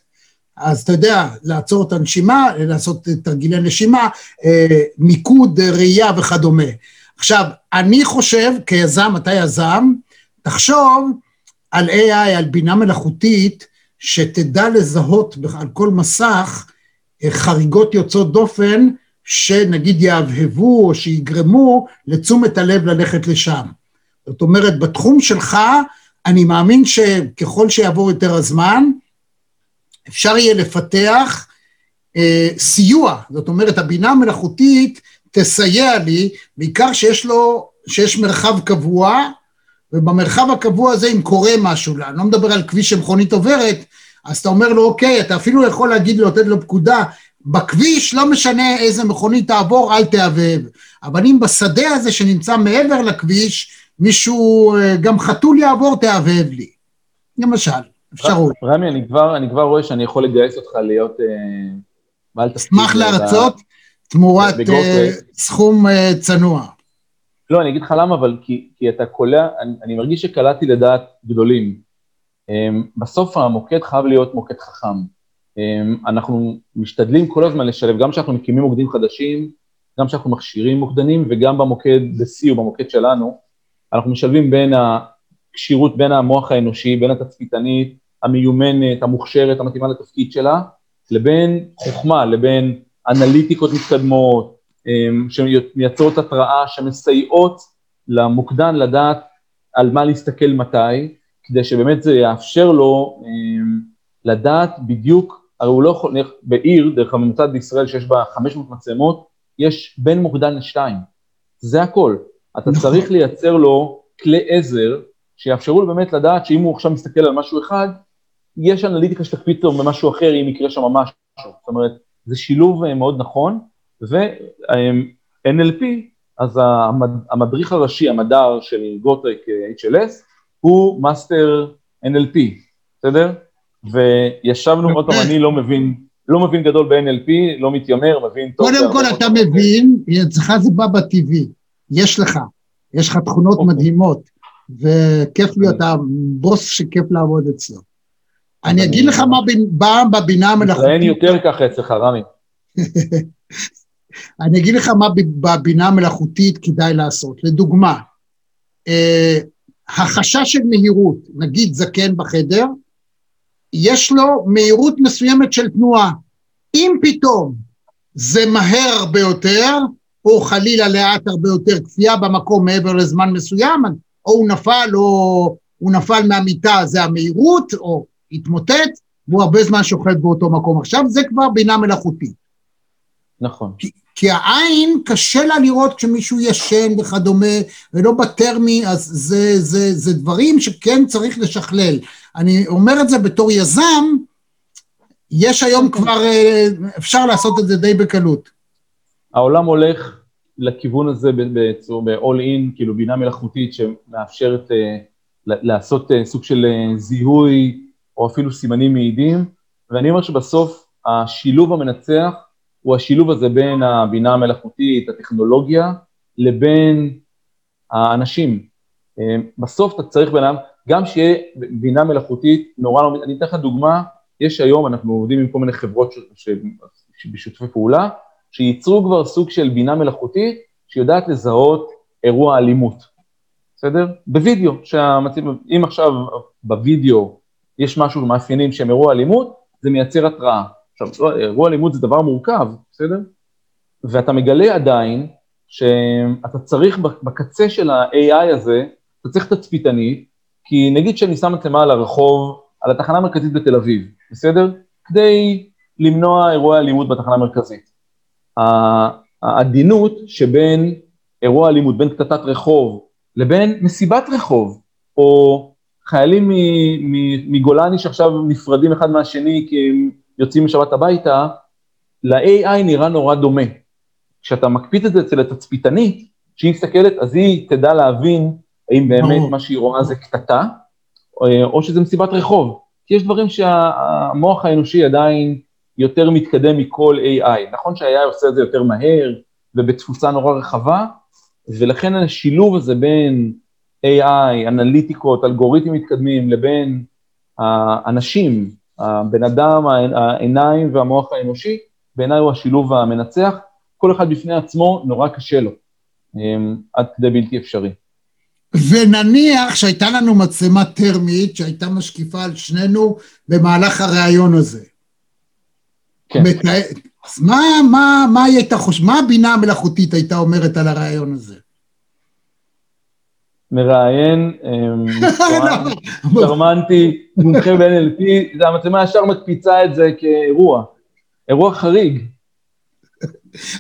אז אתה יודע, לעצור את הנשימה, לעשות תרגילי נשימה, אה, מיקוד, ראייה וכדומה. עכשיו, אני חושב, כיזם, אתה יזם, תחשוב על AI, על בינה מלאכותית, שתדע לזהות על כל מסך אה, חריגות יוצאות דופן, שנגיד יהבהבו או שיגרמו לתשומת הלב ללכת לשם. זאת אומרת, בתחום שלך, אני מאמין שככל שיעבור יותר הזמן, אפשר יהיה לפתח אה, סיוע, זאת אומרת, הבינה המלאכותית תסייע לי, בעיקר שיש לו, שיש מרחב קבוע, ובמרחב הקבוע הזה אם קורה משהו, אני לא מדבר על כביש שמכונית עוברת, אז אתה אומר לו, אוקיי, אתה אפילו יכול להגיד לו, לתת לו פקודה, בכביש לא משנה איזה מכונית תעבור, אל תהבהב. אבל אם בשדה הזה שנמצא מעבר לכביש, מישהו, אה, גם חתול יעבור, תהבהב לי. למשל, אפשרות. רמי, אני כבר, אני כבר רואה שאני יכול לגייס אותך להיות אה, בעל תפקיד. אשמח להרצות תמורת אה, סכום צנוע. לא, אני אגיד לך למה, אבל כי, כי אתה קולע, אני, אני מרגיש שקלעתי לדעת גדולים. בסוף המוקד חייב להיות מוקד חכם. אנחנו משתדלים כל הזמן לשלב, גם כשאנחנו מקימים מוקדים חדשים, גם כשאנחנו מכשירים מוקדנים, וגם במוקד ב-C או במוקד שלנו, אנחנו משלבים בין הכשירות, בין המוח האנושי, בין התצפיתנית המיומנת, המוכשרת, המתאימה לתפקיד שלה, לבין חוכמה, לבין אנליטיקות מתקדמות, אמ, שמייצרות התראה, שמסייעות למוקדן לדעת על מה להסתכל מתי, כדי שבאמת זה יאפשר לו אמ, לדעת בדיוק, הרי הוא לא יכול, בעיר, דרך הממוצעת בישראל שיש בה 500 מצלמות, יש בין מוקדן לשתיים, זה הכל. אתה נכון. צריך לייצר לו כלי עזר שיאפשרו לו באמת לדעת שאם הוא עכשיו מסתכל על משהו אחד, יש אנליטיקה שתקפיץ אותו במשהו אחר אם יקרה שם משהו. זאת אומרת, זה שילוב אה, מאוד נכון, ו-NLP, אז המדריך הראשי, המדר של גוטרק HLS, אה, הוא מאסטר NLP, בסדר? וישבנו, עוד פעם, אני לא מבין, לא מבין גדול ב-NLP, לא מתיימר, מבין טוב. קודם כל אתה מבין, אצלך זה בא בטבעי. יש לך, יש לך תכונות. אוקיי. מדהימות, וכיף להיות הבוס שכיף לעבוד אצלו. אני אגיד לך מה בא בבינה המלאכותית. אין יותר ככה אצלך, רמי. אני אגיד לך מה בבינה המלאכותית כדאי לעשות. לדוגמה, אה, החשש של מהירות, נגיד זקן בחדר, יש לו מהירות מסוימת של תנועה. אם פתאום זה מהר הרבה יותר, או חלילה לאט הרבה יותר כפייה במקום מעבר לזמן מסוים, או הוא נפל או הוא נפל מהמיטה, זה המהירות, או התמוטט, והוא הרבה זמן שוכב באותו מקום. עכשיו זה כבר בינה מלאכותית. נכון. כי, כי העין קשה לה לראות כשמישהו ישן וכדומה, ולא בטרמי, אז זה, זה, זה דברים שכן צריך לשכלל. אני אומר את זה בתור יזם, יש היום כבר, אה, אפשר לעשות את זה די בקלות. העולם הולך לכיוון הזה ב-all in, כאילו בינה מלאכותית שמאפשרת uh, לעשות uh, סוג של uh, זיהוי או אפילו סימנים מעידים, ואני אומר שבסוף השילוב המנצח הוא השילוב הזה בין הבינה המלאכותית, הטכנולוגיה, לבין האנשים. Uh, בסוף אתה צריך בינם, גם שיהיה בינה מלאכותית נורא לא, אני אתן לך דוגמה, יש היום, אנחנו עובדים עם כל מיני חברות שבשיתופי פעולה, שייצרו כבר סוג של בינה מלאכותית שיודעת לזהות אירוע אלימות, בסדר? בווידאו, שהמצב, אם עכשיו בווידאו יש משהו, מאפיינים שהם אירוע אלימות, זה מייצר התראה. עכשיו, לא, אירוע אלימות זה דבר מורכב, בסדר? ואתה מגלה עדיין שאתה צריך בקצה של ה-AI הזה, אתה צריך תצפיתנית, כי נגיד שאני שם מצלמה על הרחוב, על התחנה המרכזית בתל אביב, בסדר? כדי למנוע אירועי אלימות בתחנה המרכזית. העדינות שבין אירוע אלימות, בין קטטת רחוב לבין מסיבת רחוב, או חיילים מגולני שעכשיו נפרדים אחד מהשני כי הם יוצאים משבת הביתה, ל-AI נראה נורא דומה. כשאתה מקפיץ את זה אצל התצפיתנית, כשהיא מסתכלת, אז היא תדע להבין האם באמת מה שהיא רואה זה קטטה, אה, או שזה מסיבת רחוב. כי יש דברים שהמוח האנושי עדיין יותר מתקדם מכל AI. נכון שה-AI עושה את זה יותר מהר ובתפוסה נורא רחבה, ולכן השילוב הזה בין AI, אנליטיקות, אלגוריתמים מתקדמים, לבין האנשים, הבן אדם, העיניים והמוח האנושי, בעיניי הוא השילוב המנצח, כל אחד בפני עצמו נורא קשה לו, אמ, עד כדי בלתי אפשרי. ונניח שהייתה לנו מצלמה טרמית שהייתה משקיפה על שנינו במהלך הראיון הזה. כן. מת... אז מה, מה, מה היא הייתה חושבת, מה הבינה המלאכותית הייתה אומרת על הראיון הזה? מראיין, אמ, לא. שרמנטי, מומחה ב-NLP, המצלמה ישר מקפיצה את זה כאירוע, אירוע חריג.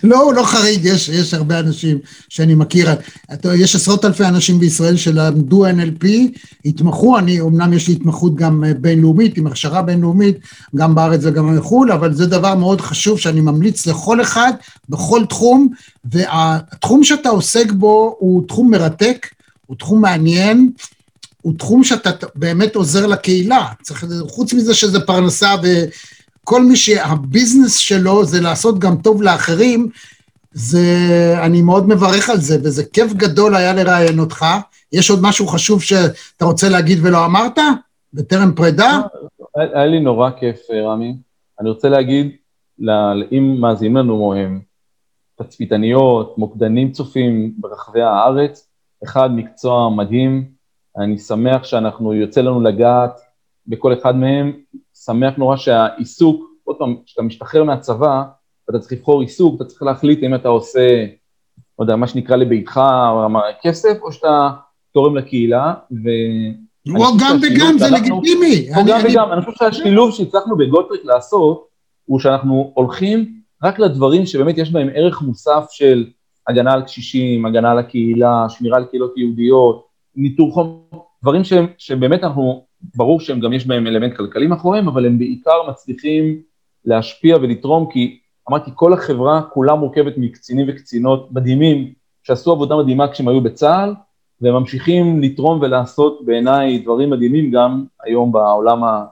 לא, הוא לא חריג, יש, יש הרבה אנשים שאני מכיר. יש עשרות אלפי אנשים בישראל שלמדו NLP, התמחו, אני, אמנם יש לי התמחות גם אה, בינלאומית, עם הכשרה בינלאומית, גם בארץ וגם בחו"ל, אבל זה דבר מאוד חשוב שאני ממליץ לכל אחד, בכל תחום, והתחום שאתה עוסק בו הוא תחום מרתק, הוא תחום מעניין, הוא תחום שאתה באמת עוזר לקהילה. צריך, חוץ מזה שזה פרנסה וכל מי שהביזנס שלו זה לעשות גם טוב לאחרים, זה, אני מאוד מברך על זה, וזה כיף גדול היה לראיין אותך. יש עוד משהו חשוב שאתה רוצה להגיד ולא אמרת? בטרם פרידה? היה לי נורא כיף, רמי. אני רוצה להגיד, אם מאזינים לנו תצפיתניות, מוקדנים צופים ברחבי הארץ, אחד, מקצוע מדהים, אני שמח שאנחנו, יוצא לנו לגעת בכל אחד מהם, שמח נורא שהעיסוק, עוד פעם, כשאתה משתחרר מהצבא, ואתה צריך לבחור עיסוק, אתה צריך להחליט אם אתה עושה, לא יודע, מה שנקרא לביתך, או כסף, או שאתה תורם לקהילה, ו... או גם וגם, זה לגיטימי. או גם וגם, אני חושב שהשילוב שהצלחנו בגוטריק לעשות, הוא שאנחנו הולכים רק לדברים שבאמת יש בהם ערך מוסף של הגנה על קשישים, הגנה על הקהילה, שמירה על קהילות יהודיות, ניטור חום, דברים שהם, שבאמת אנחנו, ברור שהם גם יש בהם אלמנט כלכלי מאחוריהם, אבל הם בעיקר מצליחים להשפיע ולתרום, כי אמרתי, כל החברה כולה מורכבת מקצינים וקצינות מדהימים, שעשו עבודה מדהימה כשהם היו בצה"ל, והם ממשיכים לתרום ולעשות בעיניי דברים מדהימים גם היום בעולם, ה...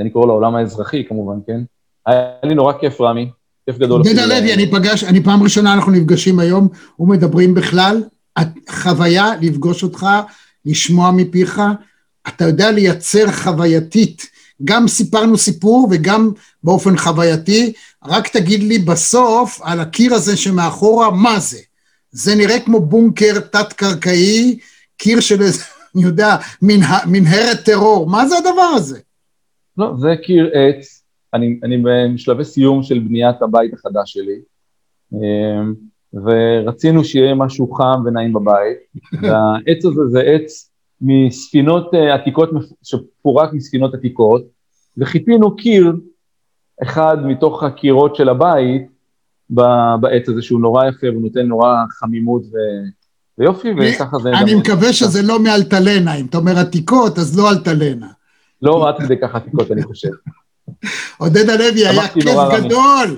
אני קורא לו העולם האזרחי כמובן, כן? היה לי נורא כיף, רמי, כיף גדול. דדה לוי, אני פגש, אני פעם ראשונה אנחנו נפגשים היום ומדברים בכלל, חוויה לפגוש אותך, לשמוע מפיך, אתה יודע לייצר חווייתית, גם סיפרנו סיפור וגם באופן חווייתי, רק תגיד לי בסוף על הקיר הזה שמאחורה, מה זה? זה נראה כמו בונקר תת-קרקעי, קיר של איזה, אני יודע, מנהרת טרור, מה זה הדבר הזה? לא, זה קיר עץ. אני, אני בשלבי סיום של בניית הבית החדש שלי, אמ, ורצינו שיהיה משהו חם ונעים בבית, והעץ הזה זה עץ מספינות אה, עתיקות, שפורק מספינות עתיקות, וחיפינו קיר אחד מתוך הקירות של הבית בעץ הזה, שהוא נורא יפה ונותן נורא חמימות ו... ויופי, וככה זה... אני מקווה שזה לא מאלטלנה, אם אתה אומר עתיקות, אז לא אלטלנה. לא עד כדי כך עתיקות, אני חושב. עודד הלוי, היה כיף גדול.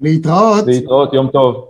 להתראות. להתראות, יום טוב.